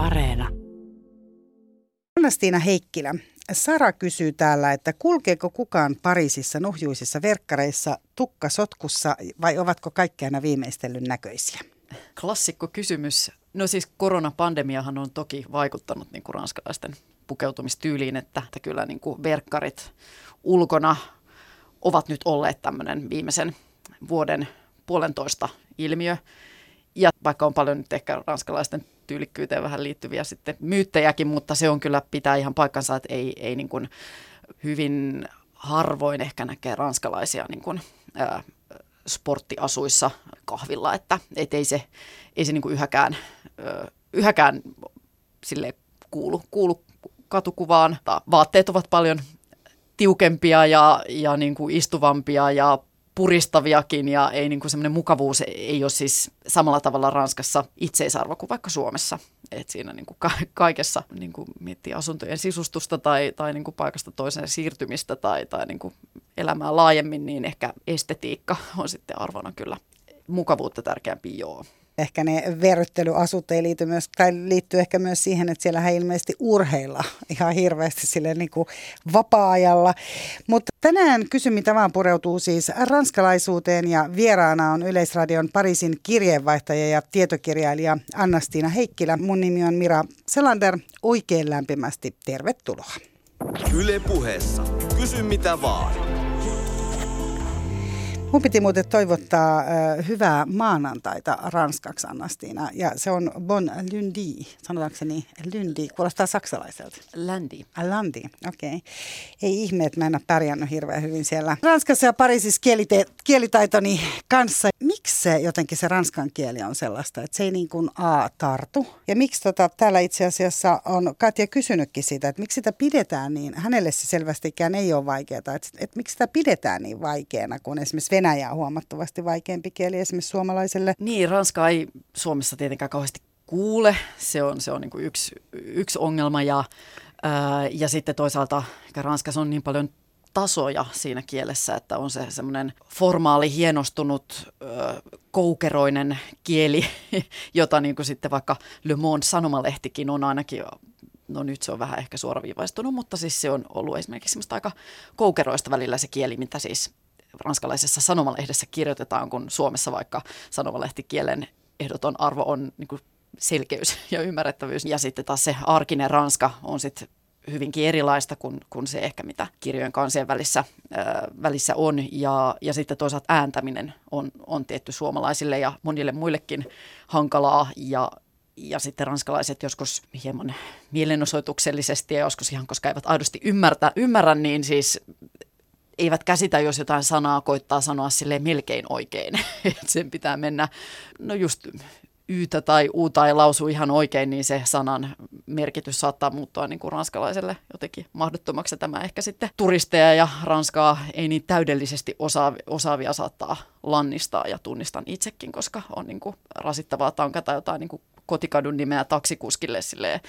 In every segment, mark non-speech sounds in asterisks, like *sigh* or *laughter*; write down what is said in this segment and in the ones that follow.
Areena. Anna-Stiina Heikkilä, Sara kysyy täällä, että kulkeeko kukaan Pariisissa nuhjuisissa verkkareissa tukkasotkussa vai ovatko kaikki aina viimeistellyn näköisiä? Klassikko kysymys. No siis koronapandemiahan on toki vaikuttanut niin kuin ranskalaisten pukeutumistyyliin, että, että kyllä niin kuin verkkarit ulkona ovat nyt olleet tämmöinen viimeisen vuoden puolentoista ilmiö. Ja vaikka on paljon nyt ehkä ranskalaisten tyylikkyyteen vähän liittyviä sitten myyttejäkin, mutta se on kyllä pitää ihan paikkansa, että ei, ei niin kuin hyvin harvoin ehkä näkee ranskalaisia niin kuin, ää, sporttiasuissa kahvilla, että et ei se, ei se niin kuin yhäkään, ää, yhäkään sille kuulu, kuulu katukuvaan. Vaatteet ovat paljon tiukempia ja, ja niin kuin istuvampia ja puristaviakin ja ei niin kuin semmoinen mukavuus ei ole siis samalla tavalla Ranskassa itseisarvo kuin vaikka Suomessa. Et siinä niin kuin ka- kaikessa niin kuin miettii asuntojen sisustusta tai, tai niin kuin paikasta toiseen siirtymistä tai, tai niin kuin elämää laajemmin, niin ehkä estetiikka on sitten arvona kyllä mukavuutta tärkeämpi joo ehkä ne verryttelyasut ei liity myös, tai liittyy ehkä myös siihen, että siellä ilmeisesti urheilla ihan hirveästi sille niin kuin vapaa-ajalla. Mutta tänään kysymi vaan pureutuu siis ranskalaisuuteen ja vieraana on Yleisradion Pariisin kirjeenvaihtaja ja tietokirjailija Anna-Stiina Heikkilä. Mun nimi on Mira Selander. Oikein lämpimästi tervetuloa. Yle puheessa. Kysy mitä vaan. Mun piti muuten toivottaa äh, hyvää maanantaita ranskaksi, Annastiina. Ja se on bon lundi, sanotaanko se niin? Lundi, kuulostaa saksalaiselta. Lundi. Ah, lundi, okei. Okay. Ei ihme, että mä en ole pärjännyt hirveän hyvin siellä Ranskassa ja Pariisissa kielite- kielitaitoni kanssa. Miksi se jotenkin se ranskan kieli on sellaista, että se ei niin kuin A tartu? Ja miksi tota, täällä itse asiassa on Katja kysynytkin siitä, että miksi sitä pidetään niin, hänelle se selvästikään ei ole vaikeaa, että, että miksi sitä pidetään niin vaikeana, kun esimerkiksi Venäjä on huomattavasti vaikeampi kieli esimerkiksi suomalaiselle. Niin, Ranska ei Suomessa tietenkään kauheasti kuule. Se on, se on niin kuin yksi, yksi ongelma ja, ja sitten toisaalta Ranskassa on niin paljon tasoja siinä kielessä, että on se semmoinen formaali, hienostunut, koukeroinen kieli, *laughs* jota niin kuin sitten vaikka Le Monde sanomalehtikin on ainakin no nyt se on vähän ehkä suoraviivaistunut, mutta siis se on ollut esimerkiksi semmoista aika koukeroista välillä se kieli, mitä siis ranskalaisessa sanomalehdessä kirjoitetaan, kun Suomessa vaikka sanomalehtikielen ehdoton arvo on niin kuin selkeys *laughs* ja ymmärrettävyys. Ja sitten taas se arkinen ranska on sitten hyvinkin erilaista kuin, kuin se ehkä, mitä kirjojen kansien välissä, välissä on. Ja, ja sitten toisaalta ääntäminen on, on tietty suomalaisille ja monille muillekin hankalaa. Ja, ja sitten ranskalaiset joskus hieman mielenosoituksellisesti ja joskus ihan, koska eivät aidosti ymmärtä, ymmärrä, niin siis eivät käsitä, jos jotain sanaa koittaa sanoa sille melkein oikein. *laughs* sen pitää mennä, no just yytä tai uuta ei lausu ihan oikein, niin se sanan merkitys saattaa muuttua niin kuin ranskalaiselle jotenkin mahdottomaksi. Tämä ehkä sitten turisteja ja Ranskaa ei niin täydellisesti osaavia, osaavia saattaa lannistaa ja tunnistan itsekin, koska on niin kuin rasittavaa tankata jotain niin kuin kotikadun nimeä taksikuskille silleen,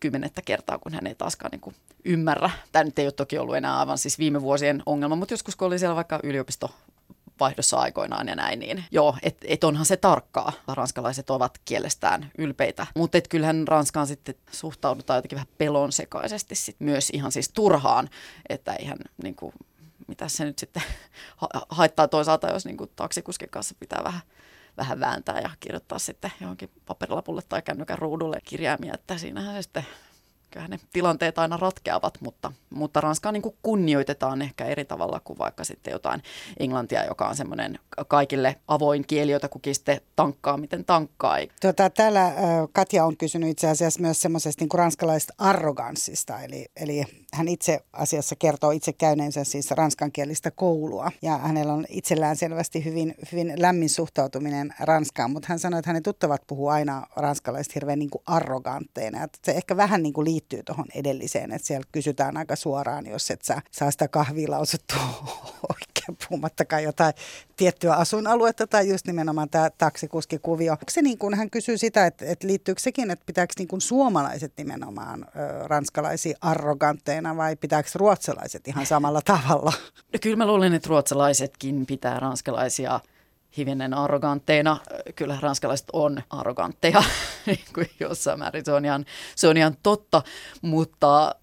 kymmenettä kertaa, kun hän ei taaskaan niin kuin ymmärrä. Tämä nyt ei ole toki ollut enää aivan siis viime vuosien ongelma, mutta joskus kun oli siellä vaikka yliopisto vaihdossa aikoinaan ja näin, niin joo, että et onhan se tarkkaa. Ranskalaiset ovat kielestään ylpeitä, mutta kyllähän Ranskaan sitten suhtaudutaan jotenkin vähän pelon sekaisesti sit myös ihan siis turhaan, että eihän niin kuin, mitä se nyt sitten *laughs* haittaa toisaalta, jos niin kuin taksikuskin kanssa pitää vähän vähän vääntää ja kirjoittaa sitten johonkin paperilapulle tai kännykän ruudulle kirjaimia, että siinähän se sitten kyllähän ne tilanteet aina ratkeavat, mutta, mutta Ranskaa niin kunnioitetaan ehkä eri tavalla kuin vaikka sitten jotain englantia, joka on semmoinen kaikille avoin kieli, jota kukin sitten tankkaa, miten tankkaa. Tota, täällä Katja on kysynyt itse asiassa myös semmoisesta niin ranskalaisesta arroganssista, eli, eli hän itse asiassa kertoo itse käyneensä siis ranskankielistä koulua ja hänellä on itsellään selvästi hyvin, hyvin lämmin suhtautuminen Ranskaan, mutta hän sanoi, että hänen tuttavat puhuu aina ranskalaisista hirveän niin kuin arrogantteina. Että se ehkä vähän niin kuin liittyy tuohon edelliseen, että siellä kysytään aika suoraan, jos et sä saa sitä kahvia *laughs* oikein, puhumattakaan jotain tiettyä asuinaluetta tai just nimenomaan tämä taksikuskikuvio. Onko se niin kuin, hän kysyy sitä, että, että liittyykö sekin, että pitääkö niin kuin suomalaiset nimenomaan ö, ranskalaisia arrogantteina vai pitääkö ruotsalaiset ihan samalla *laughs* tavalla? No kyllä mä luulen, että ruotsalaisetkin pitää ranskalaisia hivenen arrogantteina. Kyllä ranskalaiset on arrogantteja *laughs* niin kuin jossain määrin. Se on ihan, se on ihan totta, mutta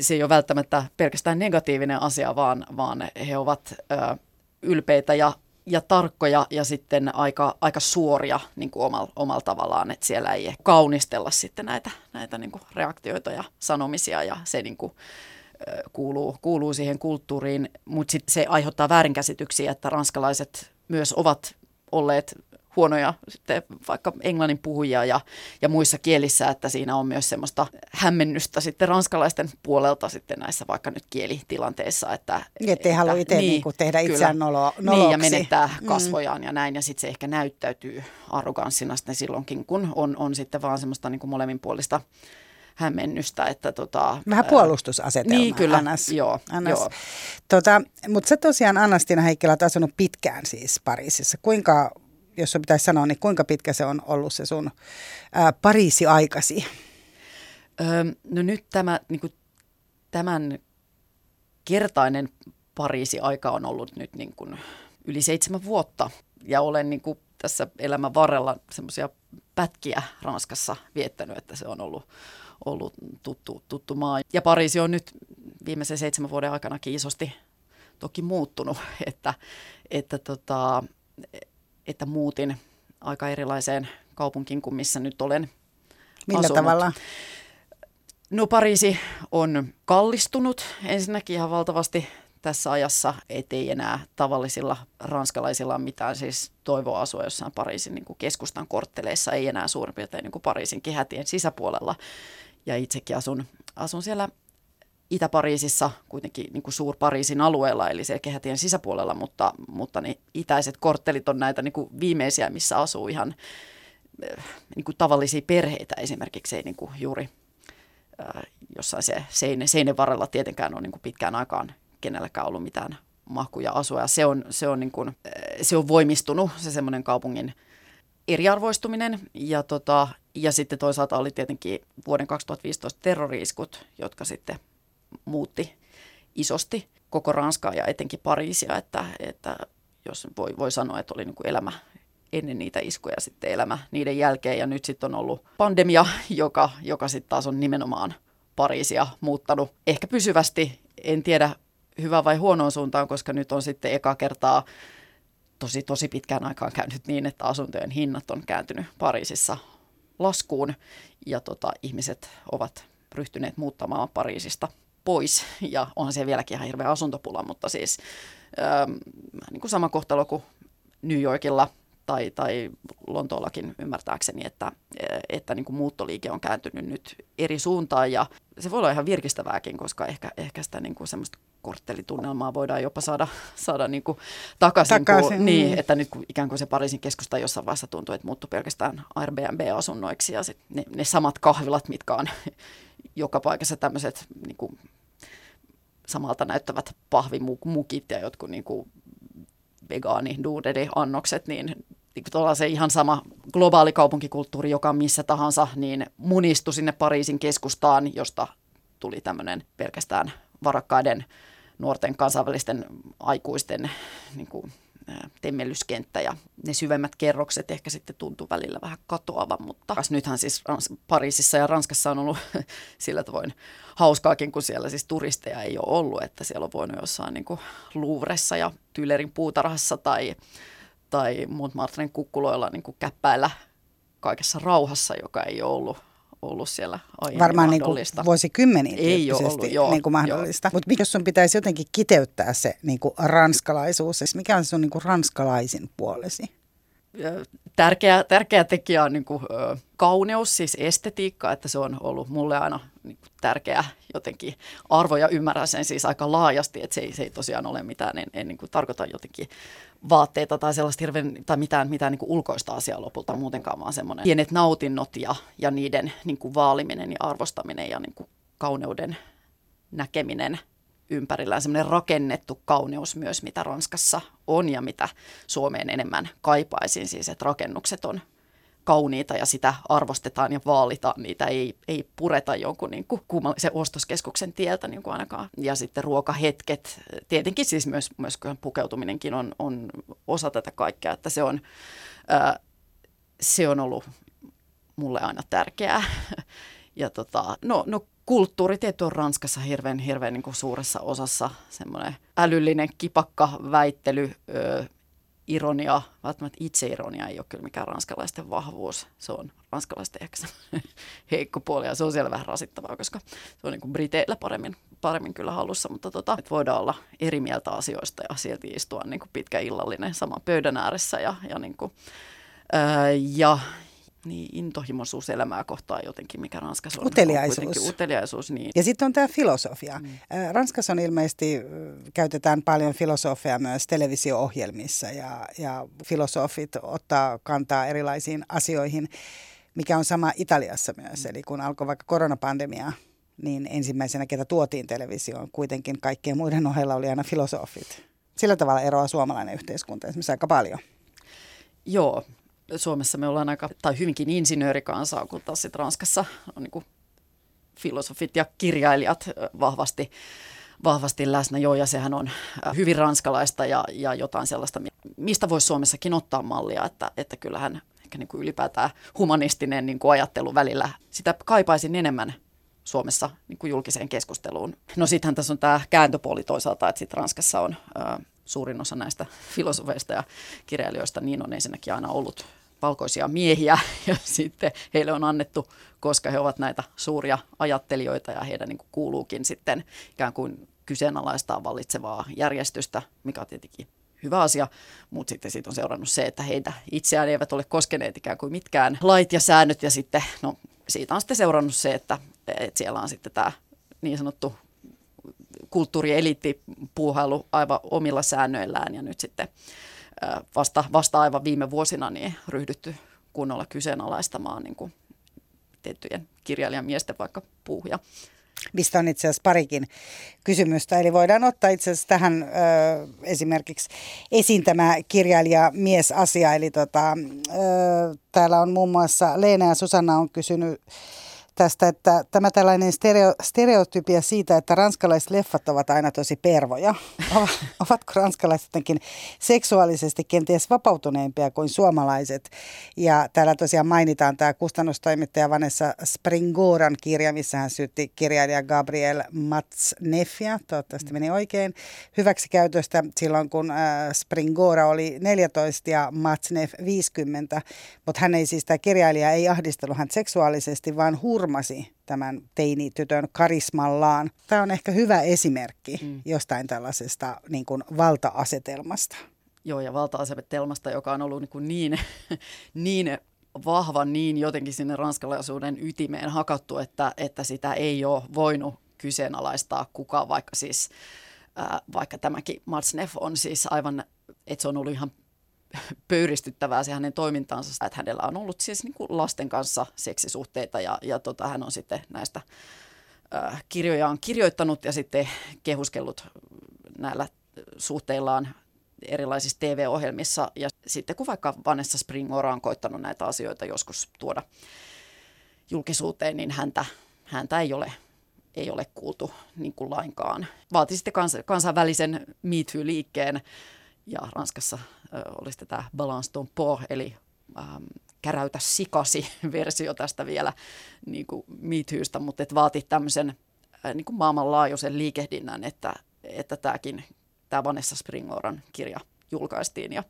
se ei ole välttämättä pelkästään negatiivinen asia, vaan, vaan he ovat ylpeitä ja ja tarkkoja ja sitten aika, aika suoria niin kuin omalla, omalla tavallaan, että siellä ei kaunistella sitten näitä, näitä niin kuin reaktioita ja sanomisia ja se niin kuin, kuuluu, kuuluu siihen kulttuuriin, mutta se aiheuttaa väärinkäsityksiä, että ranskalaiset myös ovat olleet huonoja sitten vaikka englannin puhujia ja, ja muissa kielissä, että siinä on myös semmoista hämmennystä sitten ranskalaisten puolelta sitten näissä vaikka nyt kielitilanteissa. Että, niin, ettei halua itse niin, niin tehdä kyllä, itseään nolo, noloksi. Niin, ja menettää mm. kasvojaan mm. ja näin, ja sitten se ehkä näyttäytyy arroganssina sitten silloinkin, kun on, on sitten vaan semmoista niin kuin molemminpuolista hämmennystä. Että tota, Vähän puolustusasetelmaa. Niin, kyllä. Annas, joo, Annas. joo. Tota, Mutta sä tosiaan Anna-Stina Heikkilä olet asunut pitkään siis Pariisissa. Kuinka, jos se pitäisi sanoa, niin kuinka pitkä se on ollut se sun ää, Pariisi-aikasi? Öö, no nyt tämä, niin kuin, tämän kertainen Pariisi-aika on ollut nyt niin kuin yli seitsemän vuotta. Ja olen niin kuin tässä elämän varrella semmoisia pätkiä Ranskassa viettänyt, että se on ollut, ollut tuttu, tuttu maa. Ja Pariisi on nyt viimeisen seitsemän vuoden aikana isosti toki muuttunut, *laughs* että, että, tota, että muutin aika erilaiseen kaupunkiin kuin missä nyt olen Millä asunut. tavalla? No Pariisi on kallistunut ensinnäkin ihan valtavasti tässä ajassa, ettei enää tavallisilla ranskalaisilla ole mitään siis toivoa asua jossain Pariisin niin kuin keskustan kortteleissa, ei enää suurin piirtein niin kuin Pariisin kehätien sisäpuolella. Ja itsekin asun, asun siellä Itä-Pariisissa, kuitenkin niin kuin Suur-Pariisin alueella, eli siellä kehätien sisäpuolella, mutta, mutta niin itäiset korttelit on näitä niin kuin viimeisiä, missä asuu ihan eh, niin kuin tavallisia perheitä esimerkiksi, ei niin kuin juuri äh, jossain se seine, seinen varrella tietenkään ole niin kuin pitkään aikaan kenelläkään ollut mitään mahkuja asua. Ja se on, se on, niin kuin, se on voimistunut, se semmoinen kaupungin eriarvoistuminen. Ja, tota, ja sitten toisaalta oli tietenkin vuoden 2015 terroriiskut, jotka sitten muutti isosti koko Ranskaa ja etenkin Pariisia, että, että jos voi, voi sanoa, että oli niin kuin elämä ennen niitä iskuja sitten elämä niiden jälkeen. Ja nyt sitten on ollut pandemia, joka, joka sitten taas on nimenomaan Pariisia muuttanut ehkä pysyvästi. En tiedä, hyvä vai huonoon suuntaan, koska nyt on sitten eka kertaa tosi, tosi pitkään aikaan käynyt niin, että asuntojen hinnat on kääntynyt Pariisissa laskuun ja tota, ihmiset ovat ryhtyneet muuttamaan Pariisista pois. Ja onhan se vieläkin ihan hirveä asuntopula, mutta siis ähm, niin kuin sama kohtalo kuin New Yorkilla tai, tai Lontoollakin ymmärtääkseni, että, että niin kuin muuttoliike on kääntynyt nyt eri suuntaan. Ja se voi olla ihan virkistävääkin, koska ehkä, ehkä sitä niin kuin semmoista korttelitunnelmaa voidaan jopa saada, saada niin kuin takaisin. takaisin kun, niin, mm. että nyt kun ikään kuin se Pariisin keskusta jossain vaiheessa tuntuu, että muuttui pelkästään Airbnb-asunnoiksi ja sit ne, ne samat kahvilat, mitkä on *laughs* joka paikassa tämmöiset niin kuin, samalta näyttävät pahvimukit ja jotkut niin kuin, vegaani annokset, niin niin se ihan sama globaali kaupunkikulttuuri, joka missä tahansa, niin munistui sinne Pariisin keskustaan, josta tuli tämmöinen pelkästään varakkaiden nuorten kansainvälisten aikuisten niin kuin, temmellyskenttä ja ne syvemmät kerrokset ehkä sitten tuntuu välillä vähän katoavan, mutta nythän siis Pariisissa ja Ranskassa on ollut *laughs* sillä tavoin hauskaakin, kun siellä siis turisteja ei ole ollut, että siellä on voinut jossain niin kuin Louvressa ja Tylerin puutarhassa tai, tai Montmartren kukkuloilla niin kuin käppäillä kaikessa rauhassa, joka ei ole ollut ollut siellä aiemmin Varmaan niin kuin vuosikymmeniä Ei ole ollut, joo, niin kuin mahdollista. Mutta jos sun pitäisi jotenkin kiteyttää se niin kuin ranskalaisuus, siis mikä on sun niin kuin ranskalaisin puolesi? Tärkeä, tärkeä tekijä on niin kuin, kauneus, siis estetiikka, että se on ollut mulle aina niin kuin, tärkeä jotenkin arvo ja ymmärrän sen siis aika laajasti, että se ei, se ei tosiaan ole mitään, en, en niin kuin, tarkoita jotenkin vaatteita tai sellaista hirveän, tai mitään, mitään niin kuin ulkoista asiaa lopulta muutenkaan, vaan semmoinen pienet nautinnot ja, ja niiden niin kuin vaaliminen ja arvostaminen ja niin kuin kauneuden näkeminen ympärillään, semmoinen rakennettu kauneus myös, mitä Ranskassa on ja mitä Suomeen enemmän kaipaisin, siis että rakennukset on kauniita ja sitä arvostetaan ja vaalitaan. Niitä ei, ei pureta jonkun niin kuin kummallisen ostoskeskuksen tieltä niin kuin ainakaan. Ja sitten ruokahetket, tietenkin siis myös, myös pukeutuminenkin on, on osa tätä kaikkea, että se on, ää, se on ollut mulle aina tärkeää. Ja tota, no, no kulttuuri tietty on Ranskassa hirveän, hirveän niin kuin suuressa osassa semmoinen älyllinen kipakka väittely, ö, ironia, välttämättä itseironia ei ole kyllä mikään ranskalaisten vahvuus. Se on ranskalaisten ehkä *laughs* heikko puoli ja se on siellä vähän rasittavaa, koska se on niin kuin Briteillä paremmin, paremmin kyllä hallussa, mutta tota, että voidaan olla eri mieltä asioista ja silti istua niin kuin pitkä illallinen sama pöydän ääressä ja, ja, niin kuin, ää, ja, niin intohimoisuus elämää kohtaan jotenkin, mikä Ranskassa on. Uteliaisuus. On uteliaisuus, niin. Ja sitten on tämä filosofia. Mm. Ranskassa on ilmeisesti, käytetään paljon filosofiaa myös televisio-ohjelmissa ja, ja filosofit ottaa kantaa erilaisiin asioihin, mikä on sama Italiassa myös. Mm. Eli kun alkoi vaikka koronapandemia, niin ensimmäisenä, ketä tuotiin televisioon, kuitenkin kaikkien muiden ohella oli aina filosofit. Sillä tavalla eroaa suomalainen yhteiskunta esimerkiksi aika paljon. Joo, Suomessa me ollaan aika, tai hyvinkin insinöörikansaa, kun taas sitten Ranskassa on niin filosofit ja kirjailijat vahvasti, vahvasti läsnä. Joo, ja sehän on hyvin ranskalaista ja, ja jotain sellaista, mistä voisi Suomessakin ottaa mallia, että, että kyllähän ehkä niin kuin ylipäätään humanistinen niin kuin ajattelu välillä, sitä kaipaisin enemmän Suomessa niin kuin julkiseen keskusteluun. No sittenhän tässä on tämä kääntöpuoli toisaalta, että sitten Ranskassa on suurin osa näistä filosofeista ja kirjailijoista, niin on ensinnäkin aina ollut valkoisia miehiä *laughs* ja sitten heille on annettu, koska he ovat näitä suuria ajattelijoita ja heidän niin kuin kuuluukin sitten ikään kuin kyseenalaistaa vallitsevaa järjestystä, mikä on tietenkin hyvä asia, mutta sitten siitä on seurannut se, että heitä itseään eivät ole koskeneet ikään kuin mitkään lait ja säännöt ja sitten no, siitä on sitten seurannut se, että, että siellä on sitten tämä niin sanottu kulttuurieliitti puuhailu aivan omilla säännöillään ja nyt sitten vasta, vasta aivan viime vuosina niin ryhdytty kunnolla kyseenalaistamaan niin kuin tiettyjen kirjailijamiesten vaikka puuhia. Mistä on itse asiassa parikin kysymystä. Eli voidaan ottaa itse asiassa tähän ö, esimerkiksi esiin tämä kirjailija-mies-asia. Eli tota, ö, täällä on muun muassa Leena ja Susanna on kysynyt tästä, että tämä tällainen stereo, stereotypia siitä, että ranskalaiset leffat ovat aina tosi pervoja. *laughs* Ovatko ranskalaiset jotenkin seksuaalisesti kenties vapautuneempia kuin suomalaiset? Ja täällä tosiaan mainitaan tämä kustannustoimittaja Vanessa Springoran kirja, missä hän syytti kirjailija Gabriel Matsneffia, toivottavasti meni oikein, hyväksikäytöstä silloin, kun äh, Springora oli 14 ja Matsneff 50. Mutta hän ei siis, tämä kirjailija ei ahdistellut hän seksuaalisesti, vaan hur hurmasi tämän teinitytön karismallaan. Tämä on ehkä hyvä esimerkki mm. jostain tällaisesta niin kuin valta-asetelmasta. Joo, ja valta-asetelmasta, joka on ollut niin, kuin niin, *laughs* niin vahva, niin jotenkin sinne ranskalaisuuden ytimeen hakattu, että, että sitä ei ole voinut kyseenalaistaa kukaan, vaikka siis vaikka tämäkin Marsneff on siis aivan, että se on ollut ihan pöyristyttävää se hänen toimintaansa, että hänellä on ollut siis niin kuin lasten kanssa seksisuhteita ja, ja tota, hän on sitten näistä äh, kirjojaan kirjoittanut ja sitten kehuskellut näillä suhteillaan erilaisissa TV-ohjelmissa. Ja sitten kun vaikka Vanessa Springora on koittanut näitä asioita joskus tuoda julkisuuteen, niin häntä, häntä ei ole ei ole kuultu niin kuin lainkaan. Vaati sitten kans, kansainvälisen Me liikkeen ja Ranskassa ö, olisi tätä balance ton po, eli ähm, käräytä sikasi *laughs* versio tästä vielä niin kuin miithyystä, mutta et vaati tämmöisen äh, niin kuin maailmanlaajuisen liikehdinnän, että, että tämäkin, tämä Vanessa Springoran kirja julkaistiin ja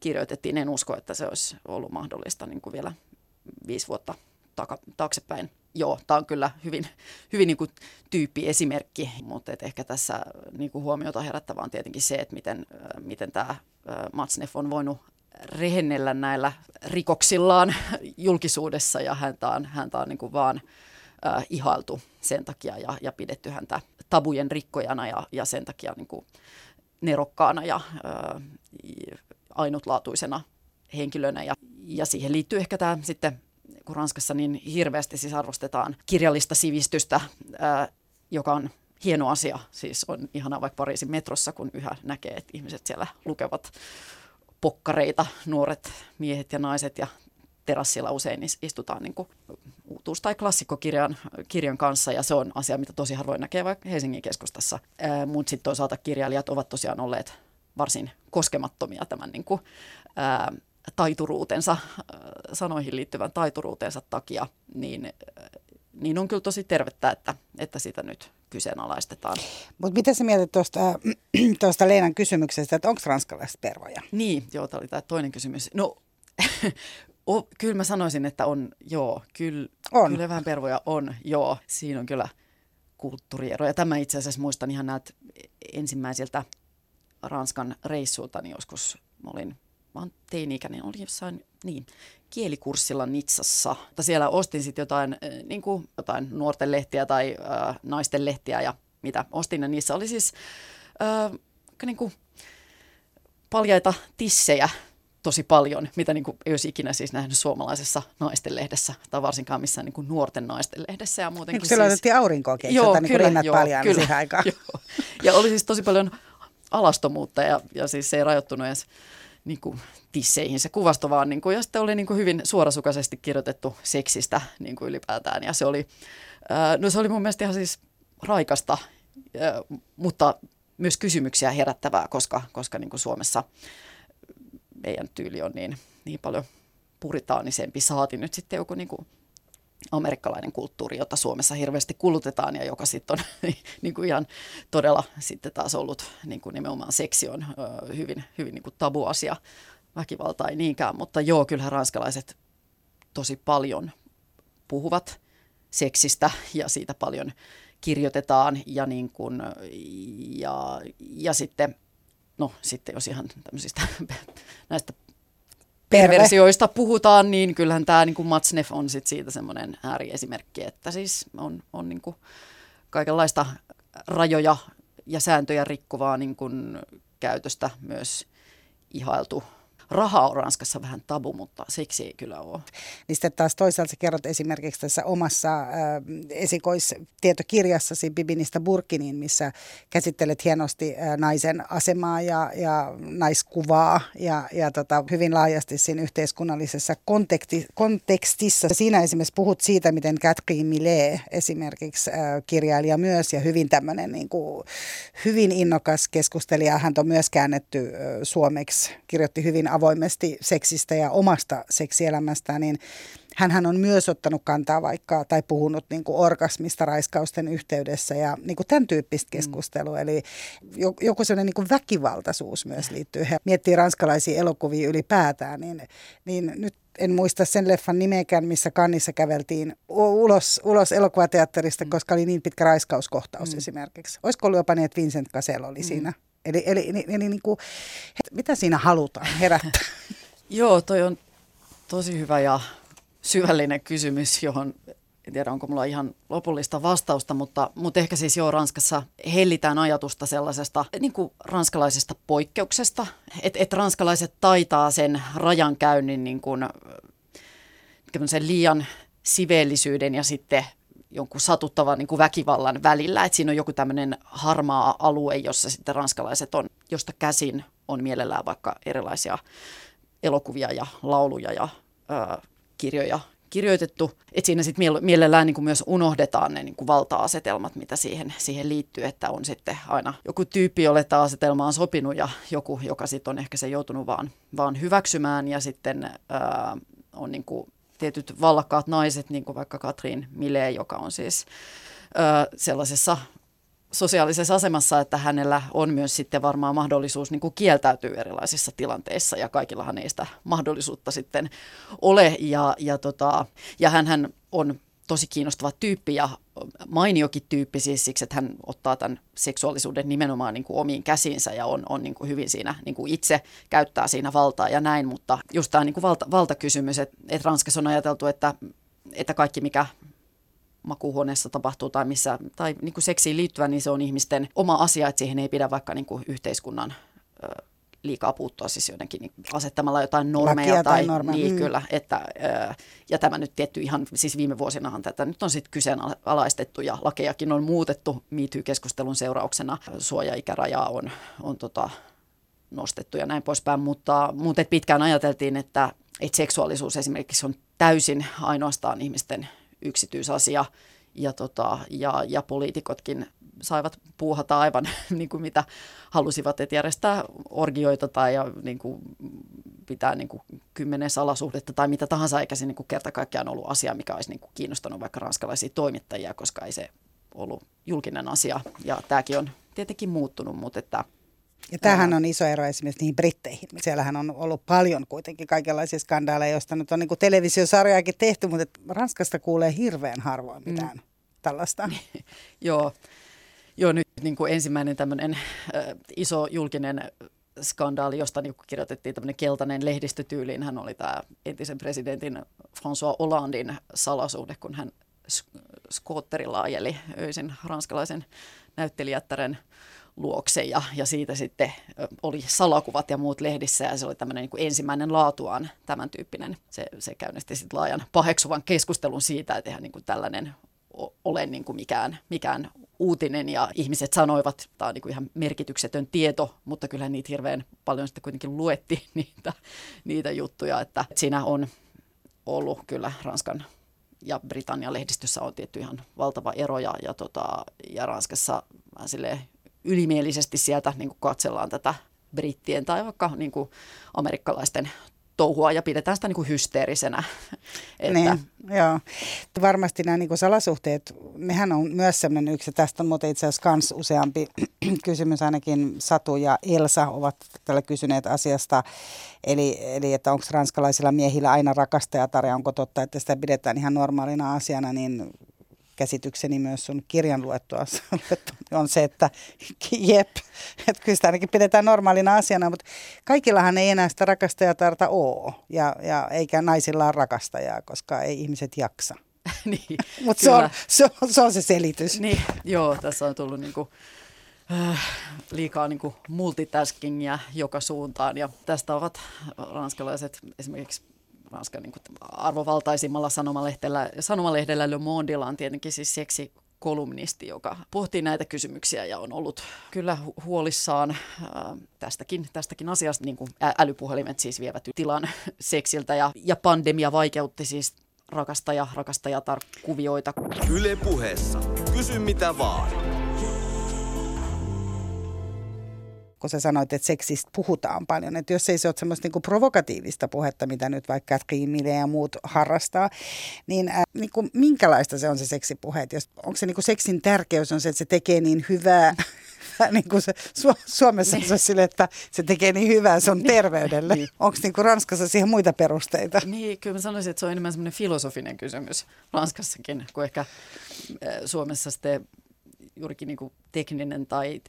kirjoitettiin. En usko, että se olisi ollut mahdollista niin kuin vielä viisi vuotta taka, taaksepäin. Joo, tämä on kyllä hyvin, *laughs* hyvin niin kuin tyyppiesimerkki, mutta et ehkä tässä niin kuin huomiota herättävä on tietenkin se, että miten, miten tämä Matsnef on voinut rehennellä näillä rikoksillaan *laughs* julkisuudessa ja häntä on, häntä on niin kuin vaan äh, ihailtu sen takia ja, ja pidetty häntä tabujen rikkojana ja, ja sen takia niin kuin nerokkaana ja äh, ainutlaatuisena henkilönä. Ja, ja siihen liittyy ehkä tämä sitten kun Ranskassa niin hirveästi siis arvostetaan kirjallista sivistystä, ää, joka on hieno asia. Siis on ihana vaikka Pariisin metrossa, kun yhä näkee, että ihmiset siellä lukevat pokkareita, nuoret miehet ja naiset ja terassilla usein istutaan niin kuin uutuus- tai klassikkokirjan kirjan kanssa, ja se on asia, mitä tosi harvoin näkee vaikka Helsingin keskustassa. Mutta sitten toisaalta kirjailijat ovat tosiaan olleet varsin koskemattomia tämän niin kuin, ää, taituruutensa, sanoihin liittyvän taituruutensa takia, niin, niin on kyllä tosi tervettä, että, että sitä nyt kyseenalaistetaan. Mutta mitä sä mietit tuosta, *clears throat* tuosta Leenan kysymyksestä, että onko ranskalaiset pervoja? Niin, joo, tämä oli tämä toinen kysymys. No, *laughs* o, kyllä mä sanoisin, että on, joo, kyllä, on. kyllä vähän pervoja on, joo. Siinä on kyllä kulttuurieroja. Tämä itse asiassa muistan ihan näitä ensimmäisiltä Ranskan reissuilta, niin joskus mä olin, mä oon teini-ikäinen, olin jossain, niin, kielikurssilla Nitsassa. Mutta siellä ostin sitten jotain, niin kuin, jotain nuorten lehtiä tai äh, naisten lehtiä ja mitä ostin. Ja niissä oli siis äh, niin kuin, paljaita tissejä tosi paljon, mitä niin kuin, ei olisi ikinä siis nähnyt suomalaisessa naisten lehdessä tai varsinkaan missään niin kuin nuorten naisten lehdessä. Ja muutenkin niin siellä siis... otettiin aurinkoa joo, niin kyllä, rinnat joo, kyllä, siihen aikaan. *laughs* Joo. Ja oli siis tosi paljon alastomuutta ja, ja siis se ei rajoittunut edes niin kuin, tisseihin se kuvasto vaan. Niin kuin, ja sitten oli niin kuin, hyvin suorasukaisesti kirjoitettu seksistä niin kuin ylipäätään. Ja se oli, ää, no se oli mun mielestä ihan siis raikasta, ää, mutta myös kysymyksiä herättävää, koska, koska niin kuin Suomessa meidän tyyli on niin, niin paljon puritaanisempi. Saati nyt sitten joku niin kuin amerikkalainen kulttuuri, jota Suomessa hirveästi kulutetaan ja joka sitten on *laughs* niin kuin ihan todella sitten taas ollut niin kuin nimenomaan seksi on hyvin, hyvin niin kuin tabuasia. Väkivalta ei niinkään, mutta joo, kyllähän ranskalaiset tosi paljon puhuvat seksistä ja siitä paljon kirjoitetaan ja, niin kuin, ja, ja sitten, no sitten jos ihan tämmöisistä *laughs* näistä perversioista puhutaan, niin kyllähän tämä niin Matsnef on sit siitä semmoinen ääriesimerkki, että siis on, on niin kuin kaikenlaista rajoja ja sääntöjä rikkuvaa niin kuin käytöstä myös ihailtu raha on Ranskassa vähän tabu, mutta siksi ei kyllä ole. Niin sitten taas toisaalta sä kerrot esimerkiksi tässä omassa äh, esikoistietokirjassasi Bibinistä Burkiniin, missä käsittelet hienosti äh, naisen asemaa ja, ja naiskuvaa ja, ja tota, hyvin laajasti siinä yhteiskunnallisessa konteksti, kontekstissa. Siinä esimerkiksi puhut siitä, miten Catherine Millet esimerkiksi äh, kirjailija myös ja hyvin tämmöinen niin hyvin innokas keskustelija. Hän on myös käännetty äh, suomeksi, kirjoitti hyvin avoimesti seksistä ja omasta seksielämästään, niin hän on myös ottanut kantaa vaikka tai puhunut niin kuin orgasmista raiskausten yhteydessä ja niin kuin tämän tyyppistä mm. keskustelua. Mm. Eli joku sellainen niin kuin väkivaltaisuus myös liittyy. He miettii ranskalaisia elokuvia ylipäätään, niin, niin nyt en muista sen leffan nimeäkään, missä kannissa käveltiin ulos, ulos elokuvateatterista, mm. koska oli niin pitkä raiskauskohtaus mm. esimerkiksi. Olisiko ollut jopa niin, että Vincent Cassel oli mm. siinä Eli, eli, eli, eli niin kuin, mitä siinä halutaan herättää? *laughs* Joo, toi on tosi hyvä ja syvällinen kysymys, johon en tiedä onko mulla ihan lopullista vastausta, mutta, mutta ehkä siis joo Ranskassa hellitään ajatusta sellaisesta niin kuin ranskalaisesta poikkeuksesta, että et ranskalaiset taitaa sen rajankäynnin niin kuin, liian siveellisyyden ja sitten jonkun satuttavan niin kuin väkivallan välillä. Että siinä on joku tämmöinen harmaa alue, jossa sitten ranskalaiset on, josta käsin on mielellään vaikka erilaisia elokuvia ja lauluja ja ö, kirjoja kirjoitettu. Että siinä sitten mielellään niin kuin myös unohdetaan ne niin kuin valta-asetelmat, mitä siihen, siihen liittyy, että on sitten aina joku tyyppi, jolle tämä asetelma on sopinut ja joku, joka sitten on ehkä se joutunut vaan, vaan hyväksymään ja sitten ö, on niin kuin tietyt vallakkaat naiset, niin kuin vaikka Katrin Mile, joka on siis ö, sellaisessa sosiaalisessa asemassa, että hänellä on myös sitten varmaan mahdollisuus niin kuin kieltäytyä erilaisissa tilanteissa ja kaikillahan ei sitä mahdollisuutta sitten ole. Ja, ja, tota, ja hän on tosi kiinnostava tyyppi ja mainiokin tyyppi siis siksi, että hän ottaa tämän seksuaalisuuden nimenomaan niin kuin omiin käsiinsä ja on, on niin kuin hyvin siinä niin kuin itse käyttää siinä valtaa ja näin, mutta just tämä niin kuin valta, valtakysymys, että, että Ranskassa on ajateltu, että, että kaikki mikä makuuhuoneessa tapahtuu tai missä, tai niin kuin seksiin liittyvä, niin se on ihmisten oma asia, että siihen ei pidä vaikka niin kuin yhteiskunnan liikaa puuttua siis jotenkin niin asettamalla jotain normeja. Lakia tai, tai Niin, mm. kyllä. Että, ja tämä nyt tietty ihan, siis viime vuosinahan tätä nyt on sitten kyseenalaistettu ja lakejakin on muutettu MeToo-keskustelun seurauksena. Suojaikärajaa on, on tota, nostettu ja näin poispäin, mutta, mutta et pitkään ajateltiin, että, että seksuaalisuus esimerkiksi on täysin ainoastaan ihmisten yksityisasia ja, tota, ja, ja poliitikotkin saivat puuhata aivan *laughs* niin kuin mitä halusivat, että järjestää orgioita tai ja, niin kuin, pitää niin kuin, kymmenen salasuhdetta tai mitä tahansa, eikä se niin kuin, kerta kaikkiaan ollut asia, mikä olisi niin kuin, kiinnostanut vaikka ranskalaisia toimittajia, koska ei se ollut julkinen asia. Ja tämäkin on tietenkin muuttunut, mutta että ja tämähän on iso ero esimerkiksi niihin britteihin. Siellähän on ollut paljon kuitenkin kaikenlaisia skandaaleja, joista nyt on niin televisiosarjaakin tehty, mutta Ranskasta kuulee hirveän harvoin mm. mitään mm. tällaista. *laughs* Joo. Joo, nyt niin kuin ensimmäinen tämmöinen äh, iso julkinen skandaali, josta niin kuin kirjoitettiin tämmöinen keltainen lehdistötyyliin. Hän oli tämä entisen presidentin François Hollandin salasuhde, kun hän skootterilla ajeli öisin ranskalaisen näyttelijättären luokse ja, ja siitä sitten oli salakuvat ja muut lehdissä ja se oli tämmöinen niin ensimmäinen laatuaan tämän tyyppinen. Se, se käynnisti sitten laajan paheksuvan keskustelun siitä, että eihän niin kuin tällainen ole niin kuin mikään, mikään uutinen ja ihmiset sanoivat, että tämä on niin kuin ihan merkityksetön tieto, mutta kyllä niitä hirveän paljon sitten kuitenkin luettiin *laughs* niitä, niitä juttuja, että siinä on ollut kyllä Ranskan ja Britannian lehdistössä on tietty ihan valtava ero ja, ja, tota, ja Ranskassa sille ylimielisesti sieltä niin kuin katsellaan tätä brittien tai vaikka niin kuin amerikkalaisten touhua ja pidetään sitä niin kuin hysteerisenä. *laughs* Että... Niin, joo. Varmasti nämä niin kuin salasuhteet, nehän on myös sellainen yksi, tästä on muuten itse asiassa myös useampi *clears throat* kysymys, ainakin Satu ja Elsa ovat tällä kysyneet asiasta, eli, eli että onko ranskalaisilla miehillä aina rakastajatar ja onko totta, että sitä pidetään ihan normaalina asiana, niin käsitykseni myös sun kirjan luettua *laughs* on se, että *laughs* jep, että kyllä sitä ainakin pidetään normaalina asiana, mutta kaikillahan ei enää sitä rakastajatarta ole, ja, ja eikä naisilla ole rakastajaa, koska ei ihmiset jaksa. *laughs* niin, mutta se on, se, on, se on se selitys. Niin, joo, tässä on tullut niinku, äh, liikaa niinku multitaskingia joka suuntaan, ja tästä ovat ranskalaiset esimerkiksi Ranskan niin kuin arvovaltaisimmalla sanomalehdellä, sanomalehdellä Le Mondella on tietenkin siis seksi kolumnisti, joka pohtii näitä kysymyksiä ja on ollut kyllä huolissaan äh, tästäkin, tästäkin asiasta, niin kuin älypuhelimet siis vievät tilan *laughs* seksiltä ja, ja pandemia vaikeutti siis rakastaja, rakastajatar kuvioita. Yle puheessa. Kysy mitä vaan kun sä sanoit, että seksistä puhutaan paljon. Että jos ei se ole semmoista niin provokatiivista puhetta, mitä nyt vaikka Triimille ja muut harrastaa, niin, äh, niin kuin, minkälaista se on se seksipuhe? Että jos, onko se niin kuin seksin tärkeys on se, että se tekee niin hyvää, *laughs* niin kuin se, Su- Suomessa niin. se on sille, että se tekee niin hyvää sun niin. terveydelle. Niin. Onko niin kuin Ranskassa siihen muita perusteita? Niin, kyllä mä sanoisin, että se on enemmän semmoinen filosofinen kysymys Ranskassakin, kuin ehkä äh, Suomessa sitten juurikin niin kuin tekninen tai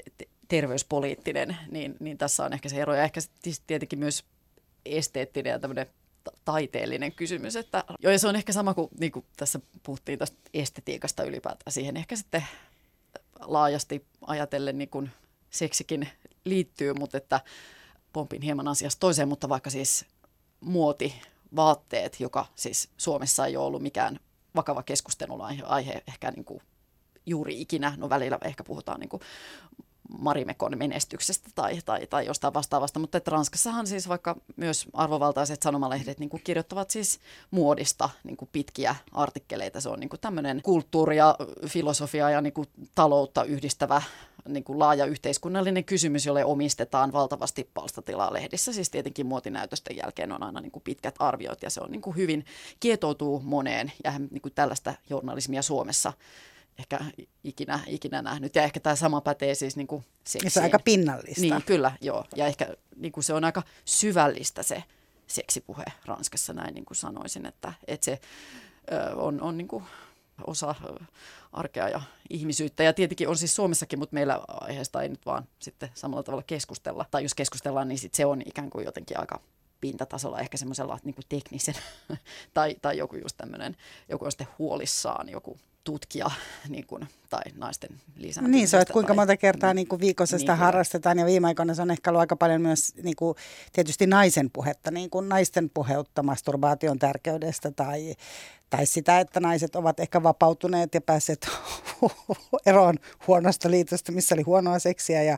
terveyspoliittinen, niin, niin tässä on ehkä se ero. Ja ehkä tietenkin myös esteettinen ja tämmöinen taiteellinen kysymys. Että, joo, ja se on ehkä sama kuin, niin kuin tässä puhuttiin tästä estetiikasta ylipäätään. Siihen ehkä sitten laajasti ajatellen niin kuin seksikin liittyy, mutta että pompin hieman asiasta toiseen, mutta vaikka siis muoti, vaatteet, joka siis Suomessa ei ole ollut mikään vakava keskustelun aihe, aihe ehkä niin kuin juuri ikinä, no välillä ehkä puhutaan niin kuin Marimekon menestyksestä tai, tai, tai jostain vastaavasta, mutta että Ranskassahan siis vaikka myös arvovaltaiset sanomalehdet niin kuin kirjoittavat siis muodista niin kuin pitkiä artikkeleita. Se on niin kuin tämmöinen kulttuuria, filosofia ja niin kuin taloutta yhdistävä niin kuin laaja yhteiskunnallinen kysymys, jolle omistetaan valtavasti palstatilaa lehdissä. Siis tietenkin muotinäytösten jälkeen on aina niin kuin pitkät arviot ja se on niin kuin hyvin kietoutuu moneen ja niin kuin tällaista journalismia Suomessa ehkä ikinä, ikinä nähnyt. Ja ehkä tämä sama pätee siis niin kuin seksiin. Se on aika pinnallista. Niin, kyllä, joo. Ja ehkä niin kuin se on aika syvällistä se seksipuhe Ranskassa, näin niin kuin sanoisin, että, että se ö, on, on niin kuin osa arkea ja ihmisyyttä. Ja tietenkin on siis Suomessakin, mutta meillä aiheesta ei nyt vaan sitten samalla tavalla keskustella. Tai jos keskustellaan, niin sit se on ikään kuin jotenkin aika pintatasolla, ehkä semmoisella niin teknisen, *laughs* tai, tai joku just tämmöinen, joku on sitten huolissaan, joku tutkia *laughs* niin kuin, tai naisten lisääntymistä. Niin se on, että kuinka tai, monta kertaa niin kuin viikossa sitä niin, harrastetaan ja viime aikoina se on ehkä ollut aika paljon myös niin kuin, tietysti naisen puhetta, niin kuin naisten puheutta masturbaation tärkeydestä tai, Tai sitä, että naiset ovat ehkä vapautuneet ja päässeet *laughs* eroon huonosta liitosta, missä oli huonoa seksiä ja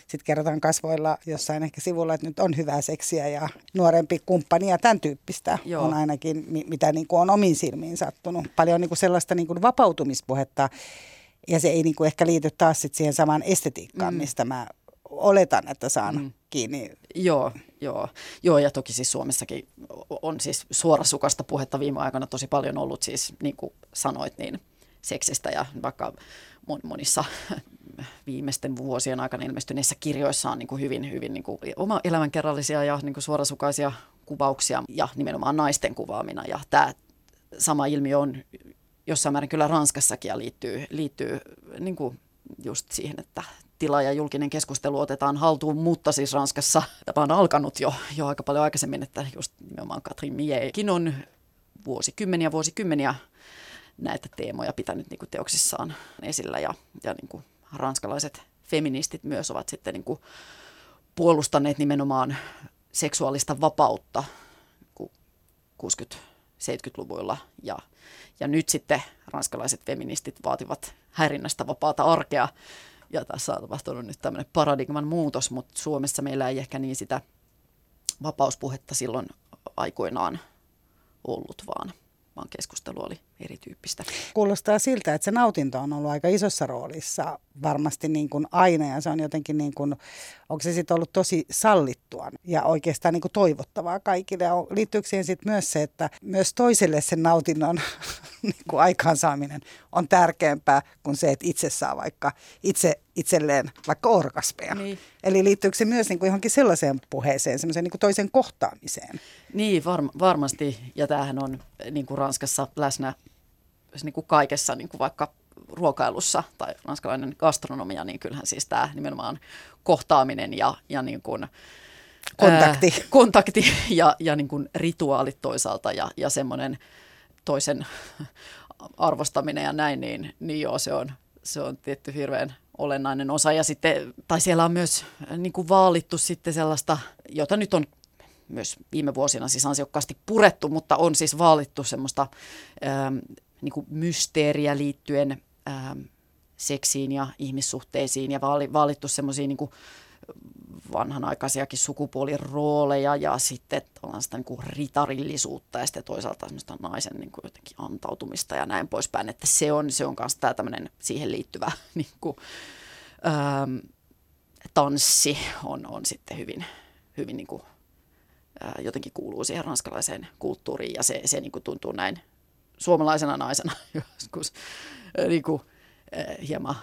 sitten kerrotaan kasvoilla jossain ehkä sivulla, että nyt on hyvää seksiä ja nuorempi kumppani ja tämän tyyppistä Joo. on ainakin, mitä niin kuin on omiin silmiin sattunut. Paljon niin kuin sellaista niin kuin vapautumispuhetta ja se ei niin kuin ehkä liity taas sit siihen samaan estetiikkaan, mm. mistä mä oletan, että saan mm. kiinni. Joo, joo. joo, ja toki siis Suomessakin on siis suorasukasta puhetta viime aikoina tosi paljon ollut siis, niin kuin sanoit, niin seksistä ja vaikka monissa *laughs* viimeisten vuosien aikana ilmestyneissä kirjoissa on niin kuin hyvin, hyvin niin kuin oma elämänkerrallisia ja niin kuin suorasukaisia kuvauksia ja nimenomaan naisten kuvaamina. Ja tämä sama ilmiö on jossain määrin kyllä Ranskassakin ja liittyy, liittyy niin kuin just siihen, että tila ja julkinen keskustelu otetaan haltuun, mutta siis Ranskassa tämä on alkanut jo, jo aika paljon aikaisemmin, että just nimenomaan Katrin Miekin on vuosikymmeniä vuosikymmeniä näitä teemoja pitänyt niin kuin teoksissaan esillä ja, ja niin kuin ranskalaiset feministit myös ovat sitten niin kuin puolustaneet nimenomaan seksuaalista vapautta 60-70-luvuilla ja, ja nyt sitten ranskalaiset feministit vaativat häirinnästä vapaata arkea ja tässä on tapahtunut nyt tämmöinen paradigman muutos, mutta Suomessa meillä ei ehkä niin sitä vapauspuhetta silloin aikoinaan ollut, vaan vaan keskustelu oli erityyppistä. Kuulostaa siltä, että se nautinto on ollut aika isossa roolissa varmasti niin kuin aina ja se on jotenkin niin kuin, onko se sitten ollut tosi sallittua ja oikeastaan niin kuin toivottavaa kaikille. Ja liittyykö siihen sitten myös se, että myös toiselle sen nautinnon *laughs* niin kuin aikaansaaminen on tärkeämpää kuin se, että itse saa vaikka itse itselleen vaikka orgasmeja. Niin. Eli liittyykö se myös niin kuin johonkin sellaiseen puheeseen, semmoiseen niin kuin toisen kohtaamiseen? Niin, var- varmasti. Ja tämähän on niin kuin Ranskassa läsnä niin kuin kaikessa, niin kuin vaikka ruokailussa tai ranskalainen gastronomia, niin kyllähän siis tämä nimenomaan kohtaaminen ja, ja niin kuin, kontakti, ää, *laughs* kontakti ja, ja niin kuin rituaalit toisaalta ja, ja semmoinen toisen arvostaminen ja näin, niin, niin joo, se on, se on tietty hirveän olennainen osa. Ja sitten, tai siellä on myös niin kuin vaalittu sitten sellaista, jota nyt on myös viime vuosina siis ansiokkaasti purettu, mutta on siis vaalittu semmoista ähm, niin kuin mysteeriä liittyen ähm, seksiin ja ihmissuhteisiin ja vaali, vaalittu semmoisia niin kuin vanhanaikaisiakin sukupuolirooleja ja sitten sitä niin kuin ritarillisuutta ja sitten toisaalta semmoista naisen niin kuin jotenkin antautumista ja näin poispäin. Että se on, se on myös tämä tämmöinen siihen liittyvä *laughs* niin kuin, ähm, tanssi on, on sitten hyvin, hyvin niin kuin, äh, jotenkin kuuluu siihen ranskalaiseen kulttuuriin ja se, se niin kuin tuntuu näin suomalaisena naisena *laughs* joskus äh, niin kuin, äh, hieman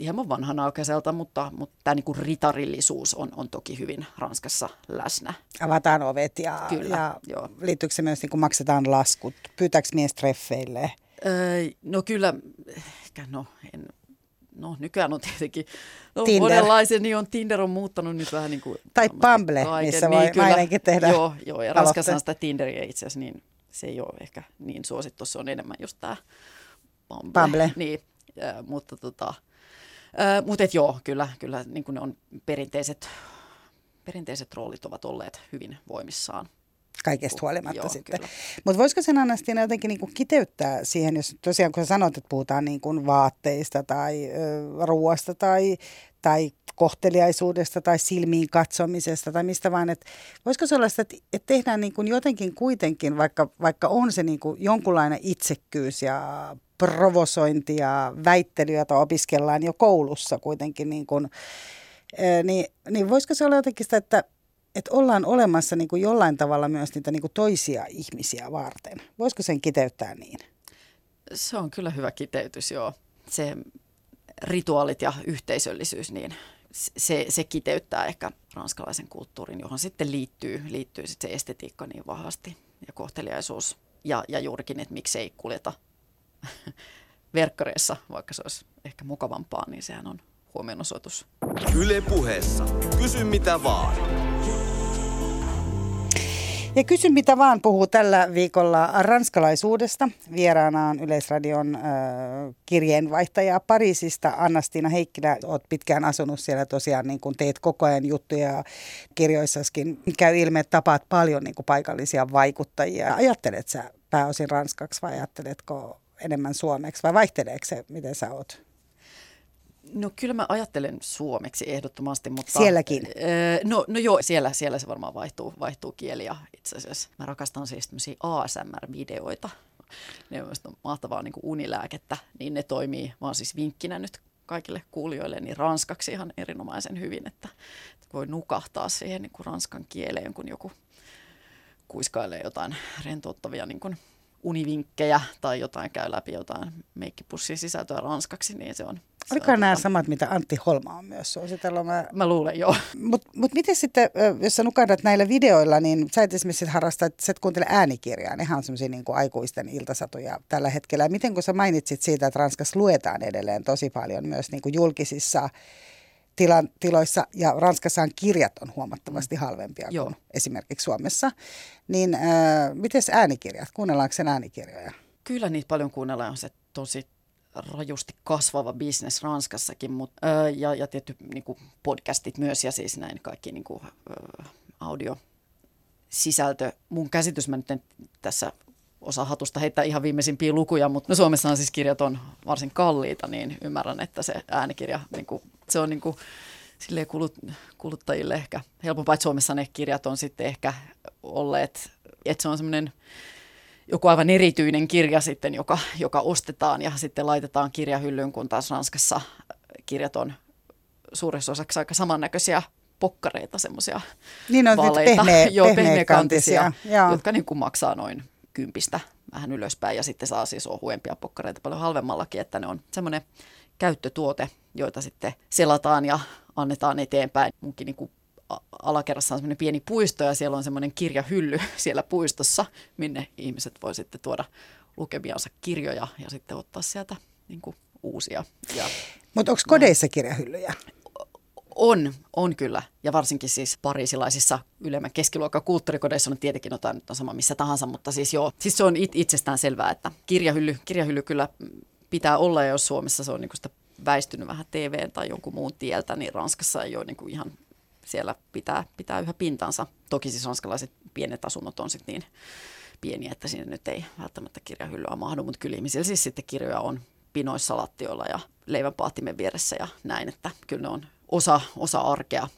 hieman vanhanaikaiselta, mutta, mutta tämä niin kuin ritarillisuus on, on toki hyvin Ranskassa läsnä. Avataan ovet ja, Kyllä, ja joo. liittyykö se myös, niin kuin maksetaan laskut? Pyytääkö mies treffeille? Öö, no kyllä, ehkä no en, no nykyään on tietenkin no, monenlaisia, niin on Tinder on muuttanut nyt vähän niin kuin... Tai Bumble, kaiken. missä voi niin, kyllä, nainenkin tehdä Joo, joo ja Ranskassa sitä Tinderiä itse asiassa, niin se ei ole ehkä niin suosittu, se on enemmän just tämä Bumble. Bumble. Niin, Äh, mutta tota, äh, mutta et joo, kyllä, kyllä niin ne on perinteiset, perinteiset roolit ovat olleet hyvin voimissaan. Kaikesta huolimatta Joo, sitten. Mutta voisiko sen Anastina jotenkin niin kuin kiteyttää siihen, jos tosiaan kun sä sanot, että puhutaan niin kuin vaatteista tai ö, ruoasta tai, tai kohteliaisuudesta tai silmiin katsomisesta tai mistä vaan, että voisiko sellaista, että, että tehdään niin kuin jotenkin kuitenkin, vaikka, vaikka on se niin kuin jonkunlainen itsekkyys ja provosointi ja väittely, jota opiskellaan jo koulussa kuitenkin, niin, kuin, niin, niin voisiko se olla jotenkin sitä, että, että ollaan olemassa niin kuin jollain tavalla myös niitä niin kuin toisia ihmisiä varten. Voisiko sen kiteyttää niin? Se on kyllä hyvä kiteytys, joo. Se rituaalit ja yhteisöllisyys, niin se, se kiteyttää ehkä ranskalaisen kulttuurin, johon sitten liittyy, liittyy sitten se estetiikka niin vahvasti ja kohteliaisuus. Ja, ja juurikin, että miksei kuljeta verkkareissa, vaikka se olisi ehkä mukavampaa, niin sehän on huomionosoitus. Yle puheessa. Kysy mitä vaan. Ja kysyn mitä vaan puhuu tällä viikolla ranskalaisuudesta. Vieraana on Yleisradion äh, kirjeenvaihtaja Pariisista Annastiina Heikkilä. Olet pitkään asunut siellä tosiaan, niin kun teet koko ajan juttuja kirjoissaskin. Käy ilme, että tapaat paljon niin kuin paikallisia vaikuttajia. Ajattelet sä pääosin ranskaksi vai ajatteletko enemmän suomeksi vai vaihteleeko se, miten sä oot? No kyllä mä ajattelen suomeksi ehdottomasti, mutta... Sielläkin? Öö, no, no joo, siellä, siellä se varmaan vaihtuu, vaihtuu kieli ja itse asiassa mä rakastan siis tämmöisiä ASMR-videoita. Ne on mahtavaa niin unilääkettä, niin ne toimii vaan siis vinkkinä nyt kaikille kuulijoille niin ranskaksi ihan erinomaisen hyvin, että, että voi nukahtaa siihen niin kuin ranskan kieleen, kun joku kuiskailee jotain rentouttavia niin kuin univinkkejä tai jotain käy läpi jotain meikkipussin sisältöä ranskaksi, niin se on... Oliko nämä tota... samat, mitä Antti Holma on myös suositellut? Mä, mä luulen, joo. Mutta mut miten sitten, jos sä nukahdat näillä videoilla, niin sä et esimerkiksi harrasta, että sä et kuuntele äänikirjaa. Nehän on semmoisia niin aikuisten iltasatuja tällä hetkellä. Miten kun sä mainitsit siitä, että Ranskassa luetaan edelleen tosi paljon myös niin kuin julkisissa tilan, tiloissa ja Ranskassaan kirjat on huomattavasti mm. halvempia Joo. kuin esimerkiksi Suomessa. Niin äh, miten äänikirjat? Kuunnellaanko sen äänikirjoja? Kyllä niitä paljon kuunnellaan. On se tosi rajusti kasvava bisnes Ranskassakin, mutta, äh, ja, ja tietty niin kuin podcastit myös ja siis näin kaikki niin kuin, äh, audio sisältö. Mun käsitys, mä nyt en tässä osaa hatusta heittää ihan viimeisimpiä lukuja, mutta no Suomessa on siis kirjat on varsin kalliita, niin ymmärrän, että se äänikirja, niin kuin, se on niin kuin, silleen kulut, kuluttajille ehkä helpompaa, että Suomessa ne kirjat on sitten ehkä olleet, että se on semmoinen joku aivan erityinen kirja sitten, joka, joka ostetaan ja sitten laitetaan kirjahyllyyn, kun taas Ranskassa kirjat on suuressa osaksi aika samannäköisiä pokkareita, semmoisia niin on vaaleita, pehmeä, *laughs* joo, pehmeäkantisia, jotka niin kuin maksaa noin kympistä vähän ylöspäin ja sitten saa siis ohuempia pokkareita paljon halvemmallakin, että ne on semmoinen käyttötuote, joita sitten selataan ja annetaan eteenpäin. Munkin niin kuin alakerrassa on semmoinen pieni puisto ja siellä on semmoinen kirjahylly *laughs* siellä puistossa, minne ihmiset voi sitten tuoda lukemiansa kirjoja ja sitten ottaa sieltä niin kuin uusia. Mutta onko kodeissa kirjahyllyjä? On, on kyllä. Ja varsinkin siis pariisilaisissa ylemmän keskiluokan kulttuurikodeissa on tietenkin jotain nyt on sama missä tahansa, mutta siis joo, siis se on it- itsestään selvää, että kirjahylly, kirjahylly kyllä pitää olla, jos Suomessa se on niin sitä väistynyt vähän TV tai jonkun muun tieltä, niin Ranskassa ei ole niin kuin ihan siellä pitää, pitää yhä pintansa. Toki siis ranskalaiset pienet asunnot on sitten niin pieniä, että sinne nyt ei välttämättä kirjahyllyä mahdu, mutta kyllä ihmisillä siis sitten kirjoja on pinoissa lattioilla ja leivänpaahtimen vieressä ja näin, että kyllä ne on osa, osa arkea.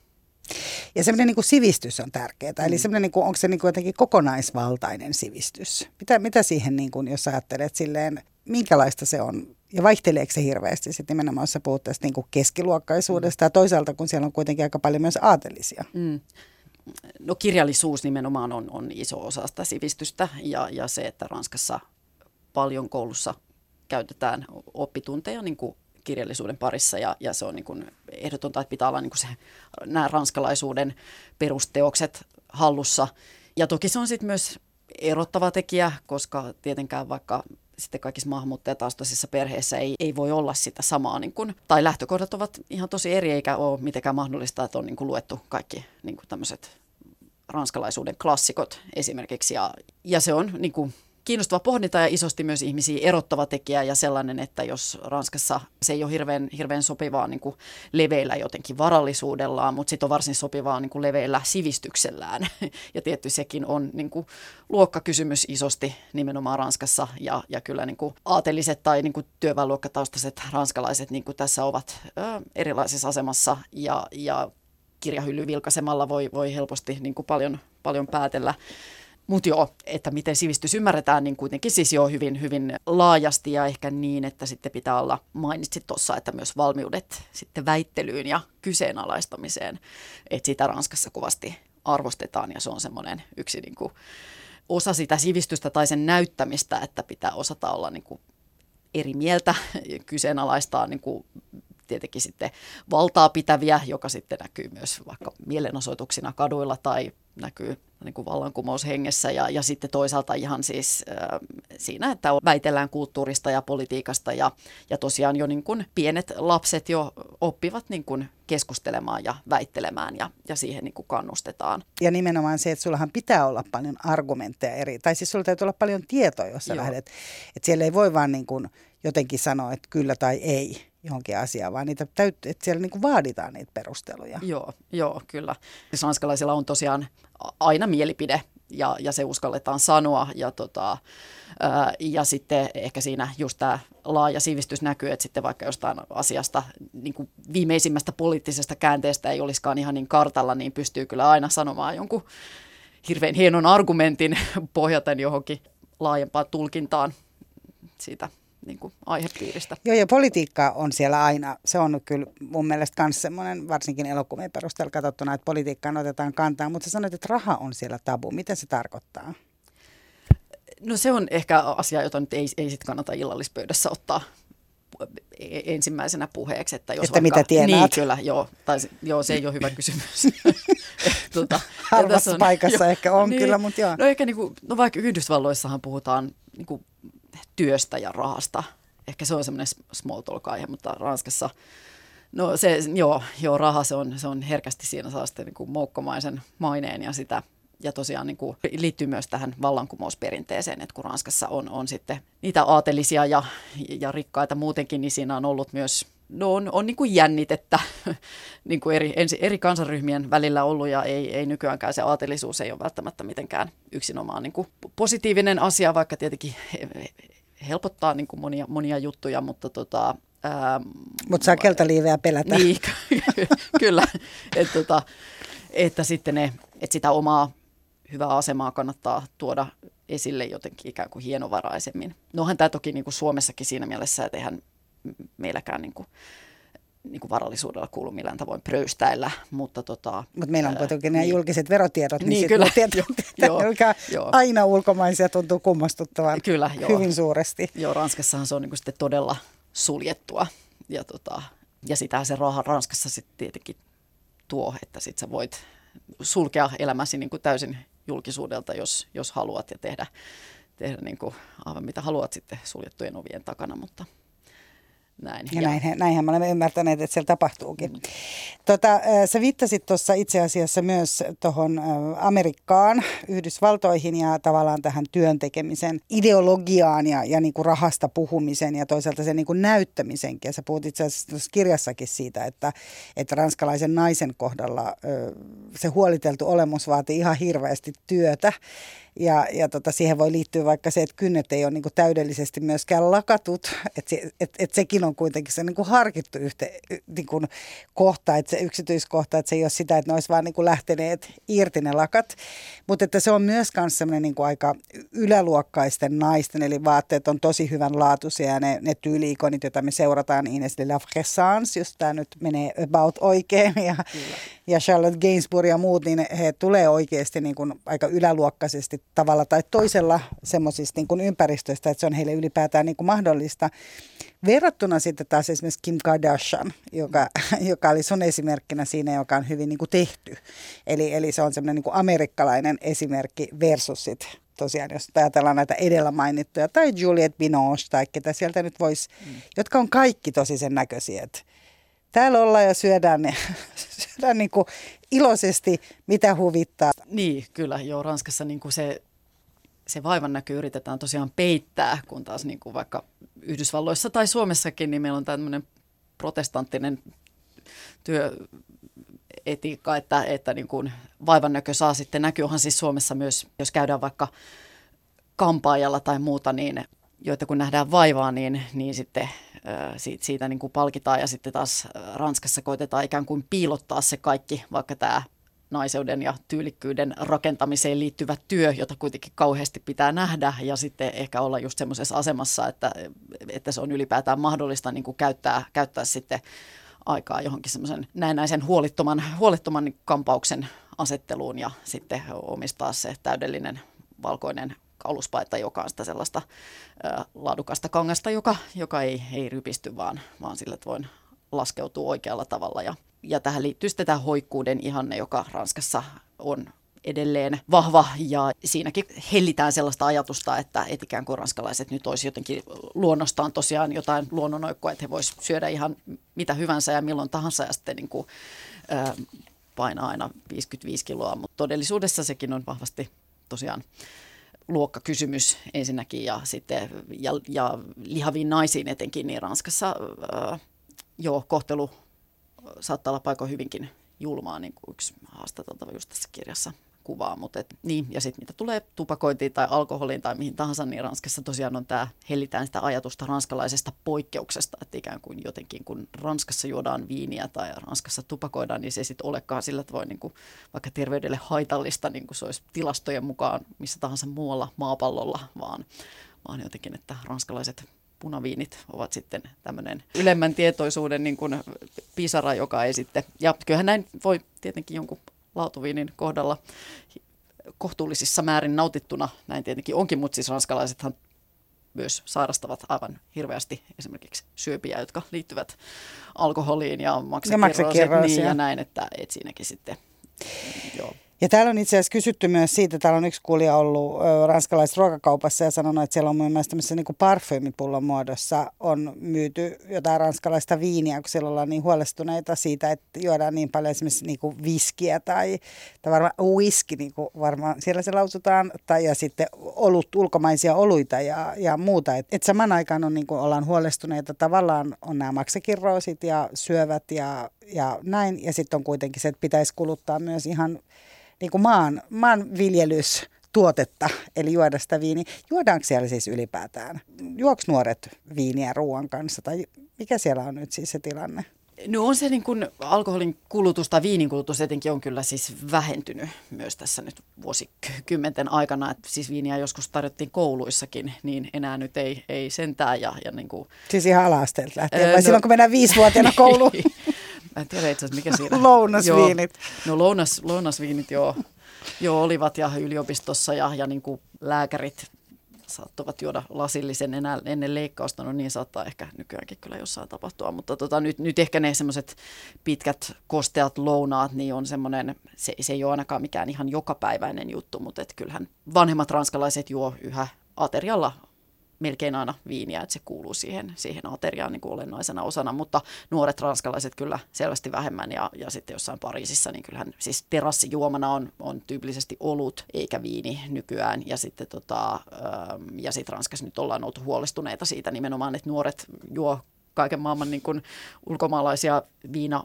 Ja semmoinen niin kuin sivistys on tärkeää. Mm. Eli semmoinen, niin kuin, onko se niin kuin jotenkin kokonaisvaltainen sivistys? Mitä, mitä siihen, niin kuin, jos ajattelet silleen, minkälaista se on? Ja vaihteleeko se hirveästi sitten nimenomaan, jos sä puhut tästä niin kuin keskiluokkaisuudesta mm. ja toisaalta, kun siellä on kuitenkin aika paljon myös aatelisia? Mm. No kirjallisuus nimenomaan on, on iso osa sitä sivistystä ja, ja se, että Ranskassa paljon koulussa käytetään oppitunteja niin kuin kirjallisuuden parissa ja, ja se on niin kuin ehdotonta, että pitää olla niin kuin se, nämä ranskalaisuuden perusteokset hallussa. Ja toki se on sitten myös erottava tekijä, koska tietenkään vaikka sitten kaikissa maahanmuuttajataustaisissa perheissä ei, ei voi olla sitä samaa, niin kuin, tai lähtökohdat ovat ihan tosi eri, eikä ole mitenkään mahdollista, että on niin kuin luettu kaikki niin kuin tämmöiset ranskalaisuuden klassikot esimerkiksi, ja, ja se on niin kuin, kiinnostava pohdinta ja isosti myös ihmisiä erottava tekijä ja sellainen, että jos Ranskassa se ei ole hirveän, hirveän sopivaa niin kuin leveillä jotenkin varallisuudellaan, mutta sitten on varsin sopivaa niin kuin leveillä sivistyksellään. *laughs* Ja tietty sekin on niin kuin luokkakysymys isosti nimenomaan Ranskassa ja, ja kyllä niin kuin aateliset tai niin kuin työväenluokkataustaiset ranskalaiset niin kuin tässä ovat ö, erilaisessa asemassa ja, ja kirjahylly vilkaisemalla voi, voi helposti niin kuin paljon, paljon päätellä mutta joo, että miten sivistys ymmärretään, niin kuitenkin siis jo hyvin, hyvin laajasti ja ehkä niin, että sitten pitää olla, mainitsit tuossa, että myös valmiudet sitten väittelyyn ja kyseenalaistamiseen, että sitä Ranskassa kovasti arvostetaan ja se on semmoinen yksi niin kuin osa sitä sivistystä tai sen näyttämistä, että pitää osata olla niin kuin eri mieltä, kyseenalaistaa niin kuin tietenkin sitten valtaa pitäviä, joka sitten näkyy myös vaikka mielenosoituksina kaduilla tai näkyy niin kuin vallankumoushengessä ja, ja sitten toisaalta ihan siis äh, siinä, että väitellään kulttuurista ja politiikasta ja, ja tosiaan jo niin kuin pienet lapset jo oppivat niin kuin keskustelemaan ja väittelemään ja, ja siihen niin kuin kannustetaan. Ja nimenomaan se, että sullahan pitää olla paljon argumentteja eri, tai siis sulla täytyy olla paljon tietoa, jos sä lähdet, että siellä ei voi vaan niin kuin jotenkin sanoa, että kyllä tai ei johonkin asiaan, vaan niitä täytyy, että siellä niin kuin vaaditaan niitä perusteluja. Joo, joo, kyllä. Siis ranskalaisilla on tosiaan aina mielipide ja, ja se uskalletaan sanoa. Ja, tota, ää, ja sitten ehkä siinä just tämä laaja sivistys näkyy, että sitten vaikka jostain asiasta niin kuin viimeisimmästä poliittisesta käänteestä ei olisikaan ihan niin kartalla, niin pystyy kyllä aina sanomaan jonkun hirveän hienon argumentin *laughs* pohjaten johonkin laajempaan tulkintaan siitä niin kuin aihepiiristä. Joo, ja politiikka on siellä aina. Se on kyllä mun mielestä myös semmoinen, varsinkin elokuvien perusteella katsottuna, että politiikkaan otetaan kantaa. Mutta sä sanoit, että raha on siellä tabu. Mitä se tarkoittaa? No se on ehkä asia, jota nyt ei, ei sit kannata illallispöydässä ottaa e-, ensimmäisenä puheeksi. Että, jos että vaikka, mitä tienaat? Niin, kyllä, joo. Tai, joo, se ei ole hyvä kysymys. *laughs* tuota, Harvassa on, paikassa jo, ehkä on niin, kyllä, mutta joo. No ehkä niin kuin, no vaikka Yhdysvalloissahan puhutaan niin kuin työstä ja rahasta. Ehkä se on semmoinen small talk-aihe, mutta Ranskassa, no se, joo, joo raha se on, se on herkästi siinä saa sitten niin moukkomaisen maineen ja sitä ja tosiaan niin kuin liittyy myös tähän vallankumousperinteeseen, että kun Ranskassa on, on sitten niitä aatelisia ja, ja rikkaita muutenkin, niin siinä on ollut myös no on, on niin kuin jännitettä *laughs* niin kuin eri, ensi, eri kansanryhmien välillä ollut ja ei, ei nykyäänkään se aatelisuus ei ole välttämättä mitenkään yksinomaan niin kuin positiivinen asia, vaikka tietenkin helpottaa niin kuin monia, monia juttuja, mutta tota, mutta saa keltaliiveä pelätä. Niin, *laughs* kyllä. että, tota, että sitten ne, että sitä omaa hyvää asemaa kannattaa tuoda esille jotenkin ikään kuin hienovaraisemmin. Nohan tämä toki niin kuin Suomessakin siinä mielessä, että eihän meilläkään niin kuin, niin kuin varallisuudella kuulu millään tavoin pröystäillä, mutta tota... Mutta meillä on kuitenkin nämä niin. julkiset verotiedot, niin, niin kyllä, tietää, jo, jo, jo. aina ulkomaisia tuntuu kummastuttavan kyllä, jo. hyvin suuresti. Joo, Ranskassahan se on niin kuin sitten todella suljettua ja, tota, ja sitä se raha Ranskassa sitten tietenkin tuo, että sitten sä voit sulkea elämäsi niin kuin täysin julkisuudelta, jos, jos haluat ja tehdä, tehdä niin kuin aivan mitä haluat sitten suljettujen ovien takana, mutta – näin. Ja, ja. Näin, näinhän me olemme ymmärtäneet, että siellä tapahtuukin. Mm. Tota, sä viittasit tuossa itse asiassa myös tuohon Amerikkaan, Yhdysvaltoihin ja tavallaan tähän työntekemisen ideologiaan ja, ja niin kuin rahasta puhumisen ja toisaalta sen niin kuin näyttämisenkin. Ja sä puhut itse asiassa kirjassakin siitä, että, että ranskalaisen naisen kohdalla se huoliteltu olemus vaatii ihan hirveästi työtä ja, ja tota, siihen voi liittyä vaikka se, että kynnet ei ole niin kuin täydellisesti myöskään lakatut. Että se, et, et sekin on kuitenkin se niin kuin harkittu yhte, niin kuin kohta, että se yksityiskohta, että se ei ole sitä, että ne olisi vaan niin kuin lähteneet irti ne lakat. Mutta että se on myös sellainen niin kuin aika yläluokkaisten naisten, eli vaatteet on tosi hyvänlaatuisia ja ne, ne tyyliikonit, joita me seurataan Ines de la Fressance, jos tämä nyt menee about oikein, ja, ja Charlotte Gainsbourg ja muut, niin he tulee oikeasti niin kuin aika yläluokkaisesti tavalla tai toisella semmoisista niin kuin ympäristöistä, että se on heille ylipäätään niin kuin mahdollista. Verrattuna sitten taas esimerkiksi Kim Kardashian, joka, joka oli sun esimerkkinä siinä, joka on hyvin niin kuin tehty. Eli, eli se on semmoinen niin kuin amerikkalainen esimerkki versus sit tosiaan, jos ajatellaan näitä edellä mainittuja, tai Juliette Binoche, tai ketä sieltä nyt voisi, mm. jotka on kaikki tosi sen näköisiä, että täällä ollaan ja syödään, ne, *laughs* syödään niin kuin iloisesti, mitä huvittaa. Niin, kyllä. Joo, Ranskassa niin kuin se, se vaivan näky yritetään tosiaan peittää, kun taas niin kuin vaikka Yhdysvalloissa tai Suomessakin, niin meillä on tämmöinen protestanttinen työetiikka, että, että niin kuin vaivan näkö saa sitten näkyä. Onhan siis Suomessa myös, jos käydään vaikka kampaajalla tai muuta, niin joita kun nähdään vaivaa, niin, niin sitten siitä, siitä niin kuin palkitaan ja sitten taas Ranskassa koitetaan ikään kuin piilottaa se kaikki, vaikka tämä naiseuden ja tyylikkyyden rakentamiseen liittyvä työ, jota kuitenkin kauheasti pitää nähdä ja sitten ehkä olla just semmoisessa asemassa, että, että se on ylipäätään mahdollista niin kuin käyttää, käyttää sitten aikaa johonkin semmoisen näennäisen huolittoman, huolittoman kampauksen asetteluun ja sitten omistaa se täydellinen valkoinen kauluspaita, joka on sitä sellaista ä, laadukasta kangasta, joka, joka ei, ei rypisty, vaan, vaan sillä voin laskeutua oikealla tavalla. Ja, ja tähän liittyy sitten tämä hoikkuuden ihanne, joka Ranskassa on edelleen vahva ja siinäkin hellitään sellaista ajatusta, että et ikään kuin ranskalaiset nyt olisi jotenkin luonnostaan tosiaan jotain luonnonoikkoa, että he voisivat syödä ihan mitä hyvänsä ja milloin tahansa ja sitten niin kuin, ä, painaa aina 55 kiloa, mutta todellisuudessa sekin on vahvasti tosiaan luokkakysymys ensinnäkin ja sitten ja, ja lihaviin naisiin etenkin, niin Ranskassa ää, joo, kohtelu saattaa olla paikoin hyvinkin julmaa, niin kuin yksi haastateltava just tässä kirjassa kuvaa. Mutta et, niin, ja sitten mitä tulee tupakointiin tai alkoholiin tai mihin tahansa, niin Ranskassa tosiaan on tämä, hellitään sitä ajatusta ranskalaisesta poikkeuksesta, että ikään kuin jotenkin kun Ranskassa juodaan viiniä tai Ranskassa tupakoidaan, niin se ei sitten olekaan sillä tavoin niin kuin vaikka terveydelle haitallista, niin kuin se olisi tilastojen mukaan missä tahansa muualla maapallolla, vaan, vaan jotenkin, että ranskalaiset punaviinit ovat sitten tämmöinen ylemmän tietoisuuden niin kuin pisara, joka ei sitten, ja kyllähän näin voi tietenkin jonkun laatuviinin kohdalla kohtuullisissa määrin nautittuna, näin tietenkin onkin, mutta siis ranskalaisethan myös sairastavat aivan hirveästi esimerkiksi syöpiä, jotka liittyvät alkoholiin ja maksakirroosit niin ja näin, että et siinäkin sitten, joo. Ja täällä on itse asiassa kysytty myös siitä, täällä on yksi kuulija ollut ranskalaisessa ruokakaupassa ja sanonut, että siellä on mielestä tämmöisessä niin parfyymipullon muodossa on myyty jotain ranskalaista viiniä, kun siellä ollaan niin huolestuneita siitä, että juodaan niin paljon esimerkiksi niin kuin viskiä tai, tai varmaan whisky, niin kuin varmaan siellä se lausutaan, tai ja sitten olut, ulkomaisia oluita ja, ja muuta. Että et saman aikaan on, niin kuin ollaan huolestuneita, tavallaan on nämä maksakirroosit ja syövät ja, ja näin, ja sitten on kuitenkin se, että pitäisi kuluttaa myös ihan niin kuin maan, maanviljelystuotetta, eli juoda sitä viiniä. Juodaanko siellä siis ylipäätään? Juoks nuoret viiniä ruoan kanssa tai mikä siellä on nyt siis se tilanne? No on se niin kuin alkoholin kulutus tai viinin kulutus etenkin on kyllä siis vähentynyt myös tässä nyt vuosikymmenten aikana. Että siis viiniä joskus tarjottiin kouluissakin, niin enää nyt ei, ei sentään. Ja, ja niin kuin, siis ihan ala-asteelta lähtien, vai no, silloin kun mennään viisivuotiaana *laughs* kouluun? En tiedä itse asiassa, mikä siinä. *laughs* Lounasviinit. Joo, no lounas, lounasviinit joo, joo olivat ja yliopistossa ja, ja niin kuin lääkärit saattavat juoda lasillisen enää ennen leikkausta, no niin saattaa ehkä nykyäänkin kyllä jossain tapahtua, mutta tota, nyt, nyt ehkä ne semmoiset pitkät kosteat lounaat, niin on semmoinen, se, se ei ole ainakaan mikään ihan jokapäiväinen juttu, mutta et kyllähän vanhemmat ranskalaiset juo yhä aterialla melkein aina viiniä, että se kuuluu siihen, siihen ateriaan niin kuin olennaisena osana, mutta nuoret ranskalaiset kyllä selvästi vähemmän ja, ja sitten jossain Pariisissa, niin kyllähän siis terassijuomana on, on tyypillisesti olut eikä viini nykyään ja sitten tota, ähm, ja sitten Ranskassa nyt ollaan oltu huolestuneita siitä nimenomaan, että nuoret juo kaiken maailman niin kuin ulkomaalaisia viina,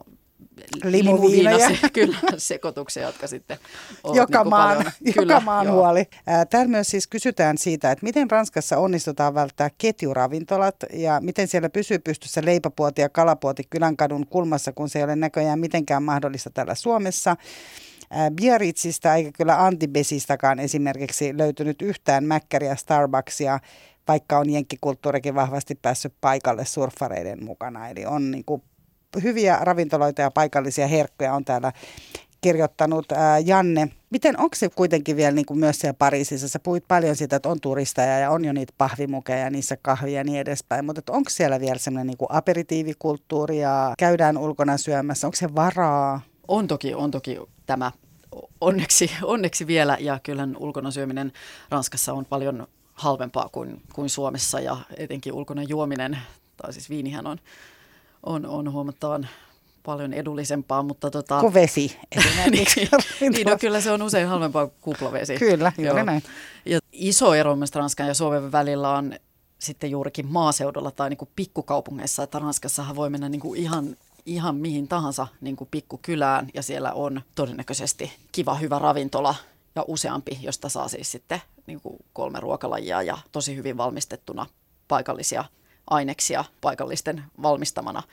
limuviinoja. kyllä, sekoituksia, jotka sitten ovat joka niin maan, paljon. *laughs* Kyllä, joka maan joo. huoli. Täällä myös siis kysytään siitä, että miten Ranskassa onnistutaan välttää ketjuravintolat ja miten siellä pysyy pystyssä leipäpuoti ja kalapuoti Kylänkadun kulmassa, kun se ei ole näköjään mitenkään mahdollista täällä Suomessa. Biarritzista eikä kyllä Antibesistakaan esimerkiksi löytynyt yhtään mäkkäriä Starbucksia, vaikka on jenkkikulttuurikin vahvasti päässyt paikalle surffareiden mukana. Eli on niin kuin hyviä ravintoloita ja paikallisia herkkuja on täällä kirjoittanut ää, Janne. Miten onko se kuitenkin vielä niin kuin myös siellä Pariisissa? Sä puhuit paljon siitä, että on turisteja ja on jo niitä pahvimukeja ja niissä kahvia ja niin edespäin. Mutta onko siellä vielä semmoinen niin aperitiivikulttuuri ja käydään ulkona syömässä? Onko se varaa? On toki, on toki tämä onneksi, onneksi vielä ja kyllähän ulkona syöminen Ranskassa on paljon halvempaa kuin, kuin Suomessa ja etenkin ulkona juominen, tai siis viinihän on on, on huomattavan paljon edullisempaa, mutta tota... Kuin vesi *laughs* niin, niin, no kyllä se on usein halvempaa kuin kuplavesi. *laughs* Kyllä, juuri näin. Ja iso ero myös Ranskan ja Suomen välillä on sitten juurikin maaseudulla tai niin kuin pikkukaupungeissa, että Ranskassahan voi mennä niin kuin ihan, ihan mihin tahansa niin kuin pikkukylään ja siellä on todennäköisesti kiva, hyvä ravintola ja useampi, josta saa siis sitten niin kuin kolme ruokalajia ja tosi hyvin valmistettuna paikallisia aineksia paikallisten valmistamana.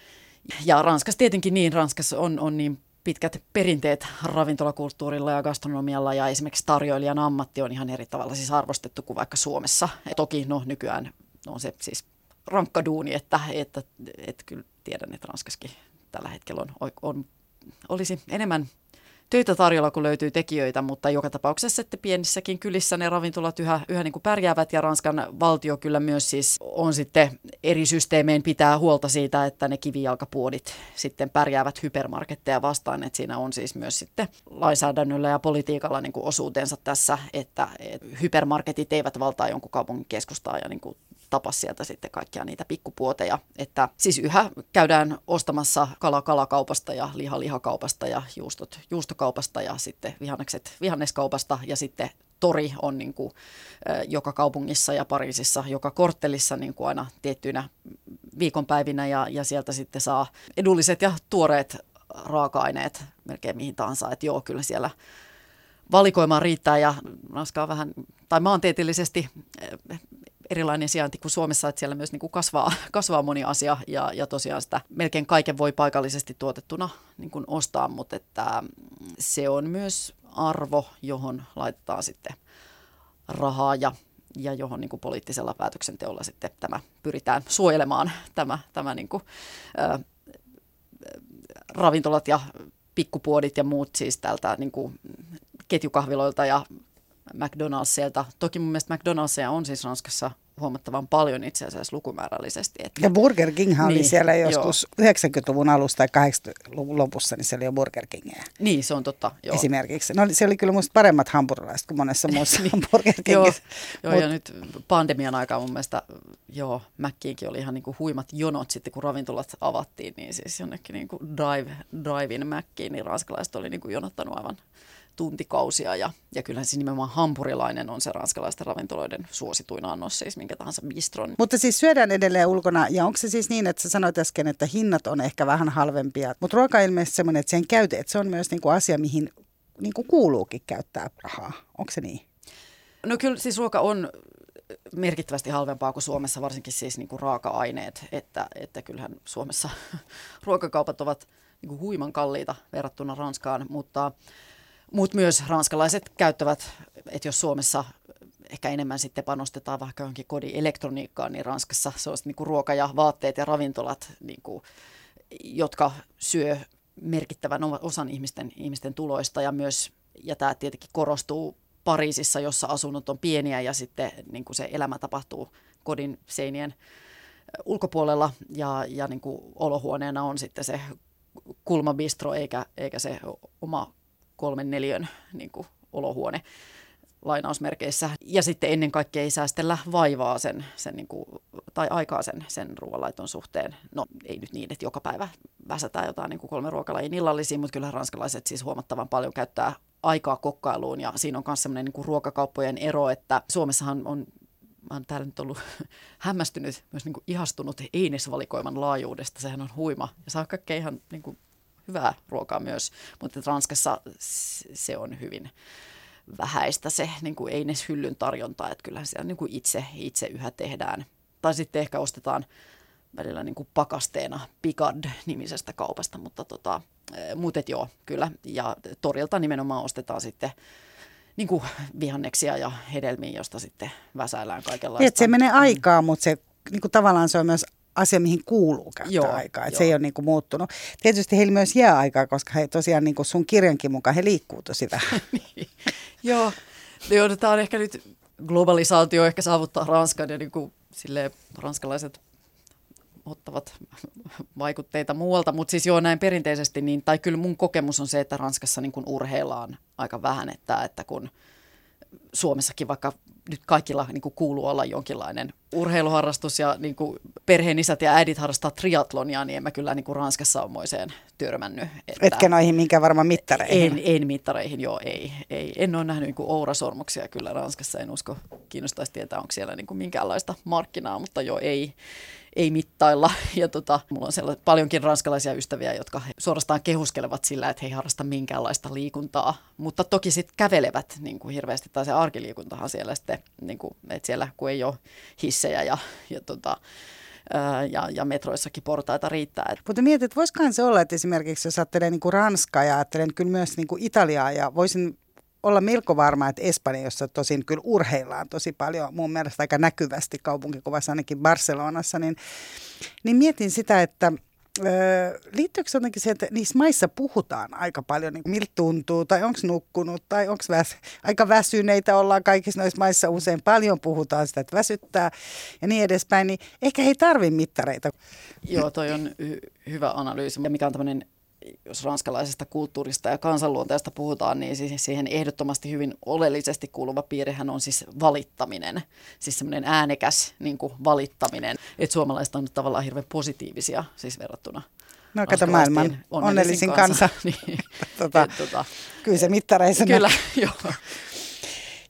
Ja Ranskassa tietenkin niin, Ranskassa on, on niin pitkät perinteet ravintolakulttuurilla ja gastronomialla ja esimerkiksi tarjoilijan ammatti on ihan eri tavalla siis arvostettu kuin vaikka Suomessa. Ja toki no nykyään on se siis rankka duuni, että, että, että kyllä tiedän, että Ranskassakin tällä hetkellä on, on, olisi enemmän töitä tarjolla, kun löytyy tekijöitä, mutta joka tapauksessa että pienissäkin kylissä ne ravintolat yhä, yhä niin kuin pärjäävät. Ja Ranskan valtio kyllä myös siis on sitten eri systeemein pitää huolta siitä, että ne kivijalkapuodit sitten pärjäävät hypermarketteja vastaan, että siinä on siis myös sitten lainsäädännöllä ja politiikalla niin kuin osuutensa tässä, että hypermarketit eivät valtaa jonkun kaupungin keskustaa ja niin kuin tapa sieltä sitten kaikkia niitä pikkupuoteja. Että siis yhä käydään ostamassa kala kalakaupasta ja liha lihakaupasta ja juustot juustokaupasta ja sitten vihannekset vihanneskaupasta ja sitten tori on niin kuin, joka kaupungissa ja Pariisissa, joka korttelissa niin kuin aina tiettyinä viikonpäivinä ja, ja sieltä sitten saa edulliset ja tuoreet raaka-aineet melkein mihin tahansa. Että joo, kyllä siellä valikoimaa riittää ja Ranska on vähän, tai maantieteellisesti erilainen sijainti kuin Suomessa, että siellä myös niin kuin kasvaa, *laughs* kasvaa moni asia ja, ja tosiaan sitä melkein kaiken voi paikallisesti tuotettuna niin kuin ostaa, mutta että se on myös arvo, johon laitetaan sitten rahaa ja, ja johon niin kuin poliittisella päätöksenteolla sitten tämä pyritään suojelemaan tämä, tämä niin kuin, ä, ravintolat ja pikkupuodit ja muut siis tältä niin kuin ketjukahviloilta ja McDonald'silta. Toki mun mielestä McDonald'sia on siis Ranskassa huomattavan paljon itse asiassa lukumäärällisesti. Että, ja Burger King niin, oli siellä joskus joo. 90-luvun alusta tai 80-luvun lopussa, niin siellä oli jo Burger Kingia. Niin, se on totta. Joo. Esimerkiksi. No, se oli kyllä musta paremmat hampurilaiset kuin monessa *laughs* muussa niin, Burger Kingissä. Joo, joo Mut, ja nyt pandemian aikaa mun mielestä, joo, Mäkkiinkin oli ihan niin kuin huimat jonot sitten, kun ravintolat avattiin, niin siis jonnekin niin kuin drive, drive-in Mäkkiin, niin ranskalaiset oli niin kuin jonottanut aivan tuntikausia ja, ja kyllähän siis nimenomaan hampurilainen on se ranskalaisten ravintoloiden suosituin annos, siis minkä tahansa bistron. Mutta siis syödään edelleen ulkona ja onko se siis niin, että sä sanoit äsken, että hinnat on ehkä vähän halvempia, mutta ruoka on ilmeisesti semmoinen, että sen käyte, että se on myös niinku asia, mihin niinku kuuluukin käyttää rahaa. Onko se niin? No kyllä siis ruoka on merkittävästi halvempaa kuin Suomessa, varsinkin siis niin kuin raaka-aineet, että, että kyllähän Suomessa *laughs* ruokakaupat ovat niin kuin huiman kalliita verrattuna Ranskaan, mutta mutta myös ranskalaiset käyttävät, että jos Suomessa ehkä enemmän sitten panostetaan vaikka johonkin kodin elektroniikkaan, niin Ranskassa se on niin kuin ruoka ja vaatteet ja ravintolat, niin kuin, jotka syö merkittävän osan ihmisten, ihmisten tuloista. Ja myös, ja tämä tietenkin korostuu Pariisissa, jossa asunnot on pieniä ja sitten niin kuin se elämä tapahtuu kodin seinien ulkopuolella. Ja, ja niin kuin olohuoneena on sitten se kulmabistro eikä, eikä se oma kolmen neljön niin kuin, olohuone lainausmerkeissä. Ja sitten ennen kaikkea ei säästellä vaivaa sen, sen niin kuin, tai aikaa sen, sen ruoanlaiton suhteen. No ei nyt niin, että joka päivä väsätään jotain niin kuin kolme ruokalajin illallisiin, mutta kyllä ranskalaiset siis huomattavan paljon käyttää aikaa kokkailuun ja siinä on myös sellainen niin ruokakauppojen ero, että Suomessahan on mä oon täällä nyt ollut *laughs* hämmästynyt, myös niin kuin ihastunut einesvalikoiman laajuudesta. Sehän on huima ja saa kaikkea ihan niin kuin hyvää ruokaa myös, mutta Ranskassa se on hyvin vähäistä se niin kuin ei edes hyllyn tarjonta, että kyllähän siellä niin kuin itse, itse yhä tehdään. Tai sitten ehkä ostetaan välillä niin kuin pakasteena Picard-nimisestä kaupasta, mutta tota, eh, muutet joo, kyllä. Ja torilta nimenomaan ostetaan sitten niin kuin vihanneksia ja hedelmiä, josta sitten väsäillään kaikenlaista. Niin, se menee aikaa, mutta se niin kuin tavallaan se on myös asia, mihin kuuluu käyttää joo, aikaa. Että se ei ole niin kuin muuttunut. Tietysti heillä myös jää aikaa, koska he tosiaan niin kuin sun kirjankin mukaan he liikkuu tosi vähän. *laughs* niin. Joo, joo tämä on ehkä nyt globalisaatio ehkä saavuttaa Ranskan ja niin kuin, silleen, ranskalaiset ottavat vaikutteita muualta, mutta siis joo näin perinteisesti, niin, tai kyllä mun kokemus on se, että Ranskassa niin kuin urheillaan aika vähän, että, että kun Suomessakin vaikka nyt kaikilla niin kuin kuuluu olla jonkinlainen urheiluharrastus ja niin kuin perheen isät ja äidit harrastaa triatlonia, niin en mä kyllä niin kuin Ranskassa moiseen törmännyt. Että Etkä noihin minkä varmaan mittareihin? En, en mittareihin, joo, ei, ei. En ole nähnyt niin kuin ourasormuksia kyllä Ranskassa, en usko, kiinnostaisi tietää, onko siellä niin kuin minkäänlaista markkinaa, mutta joo, ei, ei mittailla. *laughs* Ja tota, mulla on siellä paljonkin ranskalaisia ystäviä, jotka suorastaan kehuskelevat sillä, että he ei harrasta minkäänlaista liikuntaa. Mutta toki sitten kävelevät niin kuin hirveästi, tai se arkiliikuntahan siellä sitten, niin kuin, että siellä kun ei ole hissejä ja, ja tota, ja, ja metroissakin portaita riittää. Mutta mietit, että voisikohan se olla, että esimerkiksi jos ajattelee niin Ranskaa ja ajattelen kyllä myös niin Italiaa ja voisin olla melko varma, että Espanja, jossa tosin kyllä urheillaan tosi paljon, mun mielestä aika näkyvästi kaupunkikuvassa ainakin Barcelonassa, niin, niin mietin sitä, että liittyykö se jotenkin siihen, että niissä maissa puhutaan aika paljon, niin miltä tuntuu, tai onko nukkunut, tai onko väs, aika väsyneitä ollaan kaikissa noissa maissa usein paljon puhutaan sitä, että väsyttää ja niin edespäin, niin ehkä ei tarvi mittareita. Joo, toi on hy- hyvä analyysi, mikä on tämmöinen jos ranskalaisesta kulttuurista ja kansanluonteesta puhutaan, niin siis siihen ehdottomasti hyvin oleellisesti kuuluva piirihän on siis valittaminen. Siis semmoinen äänekäs niin kuin valittaminen. Että suomalaiset on tavallaan hirveän positiivisia siis verrattuna No kato maailman onnellisin kansa. kansa. *laughs* niin. tota, Et, tota, kyllä se mittareissa Kyllä, *laughs* joo.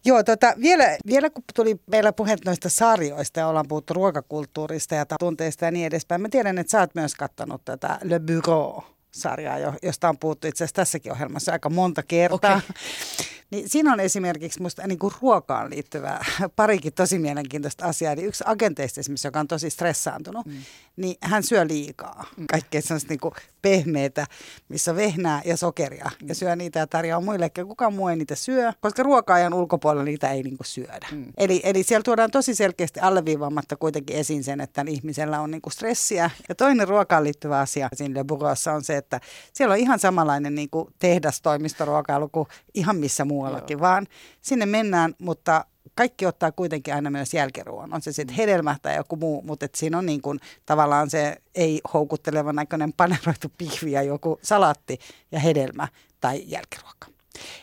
Joo, tota, vielä, vielä kun tuli meillä puheet noista sarjoista ja ollaan puhuttu ruokakulttuurista ja tunteista ja niin edespäin. Mä tiedän, että sä oot myös kattanut tätä Le Bureau sarjaa, josta on puhuttu itse asiassa tässäkin ohjelmassa aika monta kertaa. Okay. *laughs* Niin siinä on esimerkiksi musta niin kuin ruokaan liittyvää *laughs* parikin tosi mielenkiintoista asiaa. Niin yksi agenteista esimerkiksi, joka on tosi stressaantunut, mm. niin hän syö liikaa. Mm. Kaikkea sellaista niin kuin pehmeitä, missä on vehnää ja sokeria. Mm. Ja syö niitä ja tarjoaa muille, että kukaan muu ei niitä syö, koska ruoka-ajan ulkopuolella niitä ei niin kuin syödä. Mm. Eli, eli siellä tuodaan tosi selkeästi alleviivaamatta kuitenkin esiin sen, että ihmisellä on niin kuin stressiä. Ja toinen ruokaan liittyvä asia siinä Le on se, että siellä on ihan samanlainen niin kuin tehdastoimistoruokailu kuin ihan missä muuallakin, Joo. vaan sinne mennään, mutta kaikki ottaa kuitenkin aina myös jälkiruoan. On se sitten hedelmä tai joku muu, mutta et siinä on niin kuin, tavallaan se ei houkutteleva näköinen *laughs* paneroitu pihvi ja joku salatti ja hedelmä tai jälkiruoka.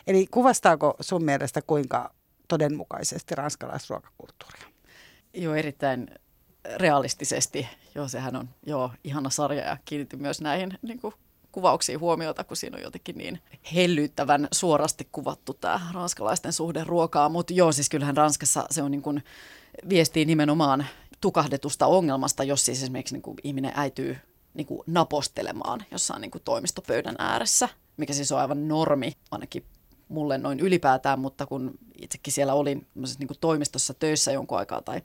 Eli kuvastaako sun mielestä kuinka todenmukaisesti ranskalaisruokakulttuuria? Joo, erittäin realistisesti. Joo, sehän on joo, ihana sarja ja kiinnitti myös näihin niin kuin kuvauksiin huomiota, kun siinä on jotenkin niin hellyttävän suorasti kuvattu tämä ranskalaisten suhde ruokaa. Mutta joo, siis kyllähän Ranskassa se on niin kuin, viestii nimenomaan tukahdetusta ongelmasta, jos siis esimerkiksi niin kuin ihminen äityy niin kuin napostelemaan jossain niin kuin toimistopöydän ääressä, mikä siis on aivan normi, ainakin mulle noin ylipäätään, mutta kun itsekin siellä olin niin kuin toimistossa töissä jonkun aikaa tai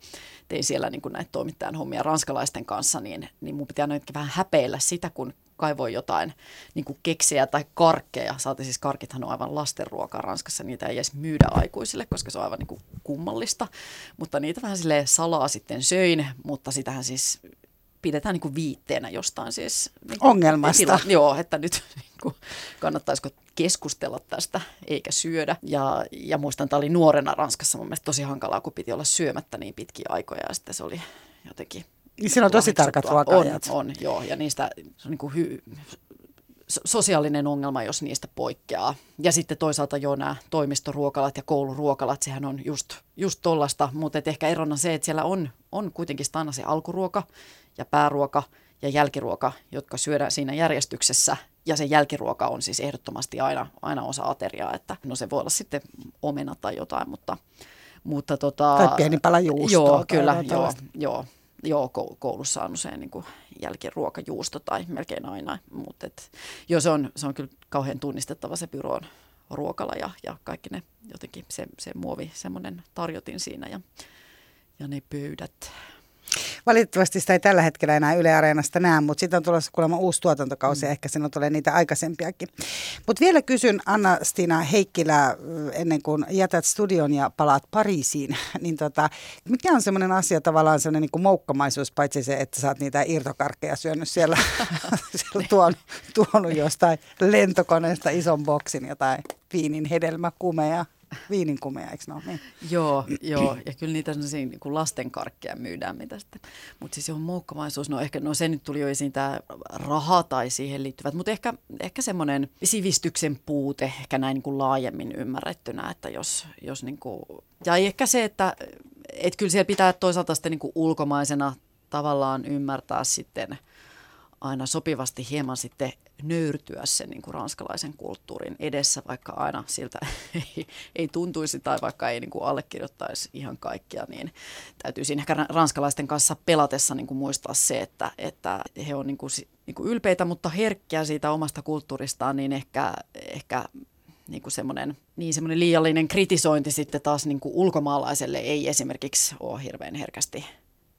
tein siellä niin kuin näitä toimittajan hommia ranskalaisten kanssa, niin, niin mun pitää vähän häpeillä sitä, kun kaivoi jotain niin kuin keksejä tai karkkeja. Saati siis karkithan on aivan lastenruokaa Ranskassa, niitä ei edes myydä aikuisille, koska se on aivan niin kuin kummallista. Mutta niitä vähän sille salaa sitten söin, mutta sitähän siis pidetään niin kuin viitteenä jostain siis... Niin kuin, Ongelmasta. Tila, joo, että nyt *laughs* niin kuin, kannattaisiko keskustella tästä eikä syödä. Ja, ja muistan, että oli nuorena Ranskassa mun mielestä tosi hankalaa, kun piti olla syömättä niin pitkiä aikoja ja sitten se oli jotenkin niin siinä on tosi tarkat. On, on, joo. Ja niistä se on niin kuin hy, sosiaalinen ongelma, jos niistä poikkeaa. Ja sitten toisaalta jo nämä toimistoruokalat ja kouluruokalat, sehän on just, just tollasta, mutta ehkä erona se, että siellä on, on kuitenkin aina se alkuruoka ja pääruoka ja jälkiruoka, jotka syödään siinä järjestyksessä. Ja se jälkiruoka on siis ehdottomasti aina, aina osa ateriaa, että no se voi olla sitten omena tai jotain, mutta... mutta tota, tai pieni pala juustoa. Joo, kyllä, joo, joo. Joo, koulussa on usein niin jälkiruokajuusto tai melkein aina, mutta et, joo, se on, se on kyllä kauhean tunnistettava se byroon ruokala ja, ja kaikki ne jotenkin se, se muovi, semmoinen tarjotin siinä ja, ja ne pöydät. Valitettavasti sitä ei tällä hetkellä enää Yle Areenasta näe, mutta sitten on tulossa kuulemma uusi tuotantokausi mm. ja ehkä sinne tulee niitä aikaisempiakin. Mutta vielä kysyn Anna-Stina Heikkilä ennen kuin jätät studion ja palaat Pariisiin, *laughs* niin tota, mikä on semmoinen asia tavallaan semmoinen niin kuin moukkamaisuus, paitsi se, että sä oot niitä irtokarkkeja syönyt siellä, *laughs* siellä tuon, tuonut jostain lentokoneesta ison boksin jotain viinin hedelmäkumeja viininkumeja, eikö ole? Niin. Joo, joo, ja kyllä niitä niin kuin lastenkarkkeja myydään, mitä sitten. Mutta siis on moukkamaisuus, no ehkä, no se nyt tuli jo esiin tämä raha tai siihen liittyvät, mutta ehkä, ehkä semmoinen sivistyksen puute, ehkä näin niin kuin laajemmin ymmärrettynä, että jos, jos niin kuin, ja ehkä se, että et kyllä siellä pitää toisaalta sitten niin kuin ulkomaisena tavallaan ymmärtää sitten aina sopivasti hieman sitten nöyrtyä sen niin kuin ranskalaisen kulttuurin edessä, vaikka aina siltä *laughs* ei, ei tuntuisi tai vaikka ei niin kuin allekirjoittaisi ihan kaikkia, niin täytyy siinä ehkä ranskalaisten kanssa pelatessa niin kuin muistaa se, että, että he on niin kuin, niin kuin ylpeitä, mutta herkkiä siitä omasta kulttuuristaan, niin ehkä, ehkä niin kuin semmoinen, niin semmoinen liiallinen kritisointi sitten taas niin kuin ulkomaalaiselle ei esimerkiksi ole hirveän herkästi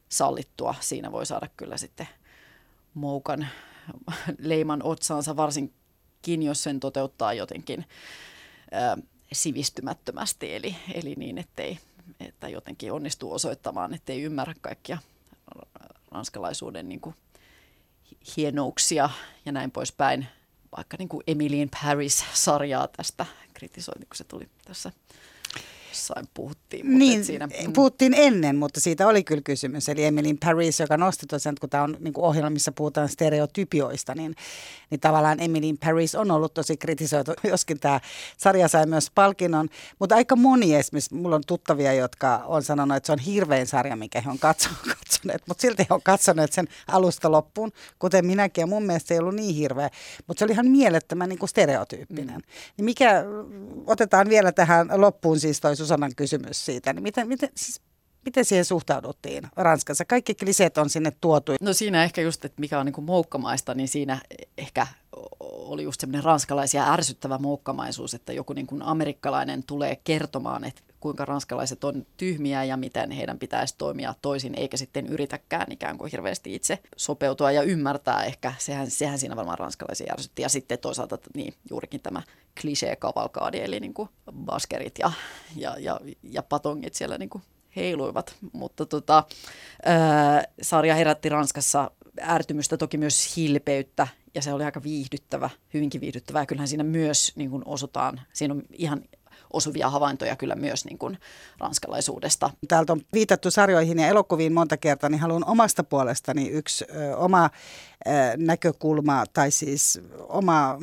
sallittua. Siinä voi saada kyllä sitten moukan leiman otsaansa, varsinkin jos sen toteuttaa jotenkin ö, sivistymättömästi, eli, eli niin, ettei, että jotenkin onnistuu osoittamaan, ettei ymmärrä kaikkia ranskalaisuuden niin kuin, hienouksia ja näin poispäin. Vaikka niin kuin Emily Paris-sarjaa tästä kritisointi, kun se tuli tässä jossain puhuttiin. Mutta niin, siinä, mm. puhuttiin ennen, mutta siitä oli kyllä kysymys. Eli Emily Paris, joka nosti tosiaan, kun tämä on niin ohjelma, missä puhutaan stereotypioista, niin, niin tavallaan Emily Paris on ollut tosi kritisoitu, *laughs* joskin tämä sarja sai myös palkinnon. Mutta aika moni esimerkiksi, mulla on tuttavia, jotka on sanonut, että se on hirveän sarja, mikä he on *laughs* katsoneet, mutta silti he on katsoneet sen alusta loppuun, kuten minäkin. Ja mun mielestä se ei ollut niin hirveä, mutta se oli ihan mielettömän niin kuin stereotyyppinen. Mm. Niin mikä, otetaan vielä tähän loppuun siis toi Susannan kysymys siitä, niin miten, miten, siis, miten siihen suhtauduttiin Ranskassa? Kaikki kliseet on sinne tuotu. No siinä ehkä just, että mikä on niin kuin moukkamaista, niin siinä ehkä oli just semmoinen ranskalaisia ärsyttävä moukkamaisuus, että joku niin kuin amerikkalainen tulee kertomaan, että kuinka ranskalaiset on tyhmiä ja miten heidän pitäisi toimia toisin, eikä sitten yritäkään ikään kuin hirveästi itse sopeutua ja ymmärtää ehkä. Sehän, sehän siinä varmaan ranskalaisia ärsytti. Ja sitten toisaalta niin juurikin tämä klisee-kavalkaadi, eli niin kuin baskerit ja, ja, ja, ja patongit siellä niin kuin heiluivat. Mutta tota, ää, sarja herätti Ranskassa ärtymystä, toki myös hilpeyttä, ja se oli aika viihdyttävä, hyvinkin viihdyttävä. Ja kyllähän siinä myös niin kuin osutaan, siinä on ihan osuvia havaintoja kyllä myös niin kuin ranskalaisuudesta. Täältä on viitattu sarjoihin ja elokuviin monta kertaa, niin haluan omasta puolestani yksi ö, oma ö, näkökulma tai siis oma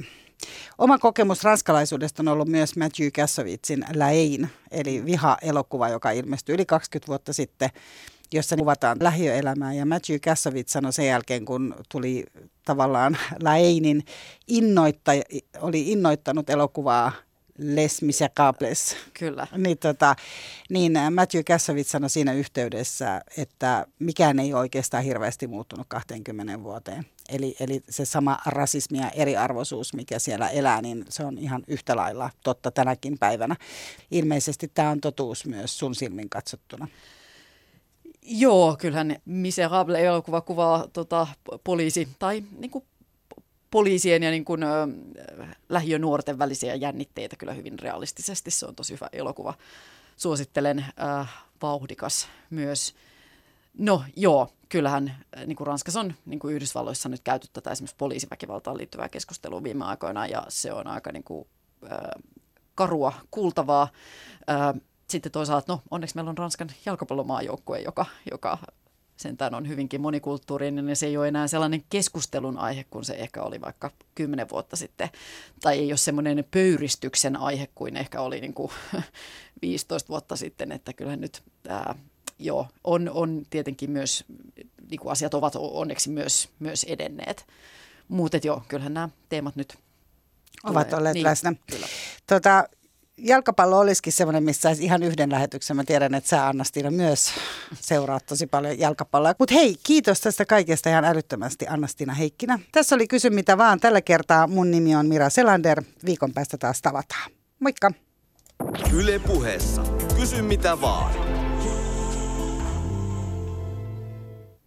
Oma kokemus ranskalaisuudesta on ollut myös Matthew Kassowitzin Läin, eli viha-elokuva, joka ilmestyi yli 20 vuotta sitten, jossa kuvataan lähiöelämää. Ja Matthew Kassovitz sanoi sen jälkeen, kun tuli tavallaan Läinin innoitta, oli innoittanut elokuvaa Les Miserables. Kyllä. Niin, tota, niin Matthew Kassovitz sanoi siinä yhteydessä, että mikään ei oikeastaan hirveästi muuttunut 20 vuoteen. Eli, eli se sama rasismi ja eriarvoisuus, mikä siellä elää, niin se on ihan yhtä lailla totta tänäkin päivänä. Ilmeisesti tämä on totuus myös sun silmin katsottuna. Joo, kyllähän Miserable-elokuva kuvaa tota, poliisi tai niin kuin poliisien ja niin kuin, ö, lähiönuorten välisiä jännitteitä kyllä hyvin realistisesti. Se on tosi hyvä elokuva. Suosittelen ö, vauhdikas myös. No joo, kyllähän niin kuin Ranskassa on niin kuin Yhdysvalloissa nyt käyty tätä esimerkiksi poliisiväkivaltaan liittyvää keskustelua viime aikoina ja se on aika niin kuin, ö, karua kuultavaa. Ö, sitten toisaalta, no onneksi meillä on Ranskan jalkapallomaajoukkue, joka, joka sentään on hyvinkin monikulttuurinen ja se ei ole enää sellainen keskustelun aihe kuin se ehkä oli vaikka kymmenen vuotta sitten. Tai ei ole semmoinen pöyristyksen aihe kuin ehkä oli niin kuin *laughs* 15 vuotta sitten, että kyllähän nyt ää, joo, on, on tietenkin myös, niin kuin asiat ovat onneksi myös, myös edenneet. Muuten joo, kyllähän nämä teemat nyt ovat olleet niin, läsnä. Kyllä. Tota, jalkapallo olisikin semmoinen, missä ihan yhden lähetyksen. Mä tiedän, että sä Anna-Stiina myös seuraat tosi paljon jalkapalloa. Mutta hei, kiitos tästä kaikesta ihan älyttömästi Anna-Stiina Heikkinä. Tässä oli Kysy mitä vaan. Tällä kertaa mun nimi on Mira Selander. Viikon päästä taas tavataan. Moikka! Yle puheessa. Kysy mitä vaan.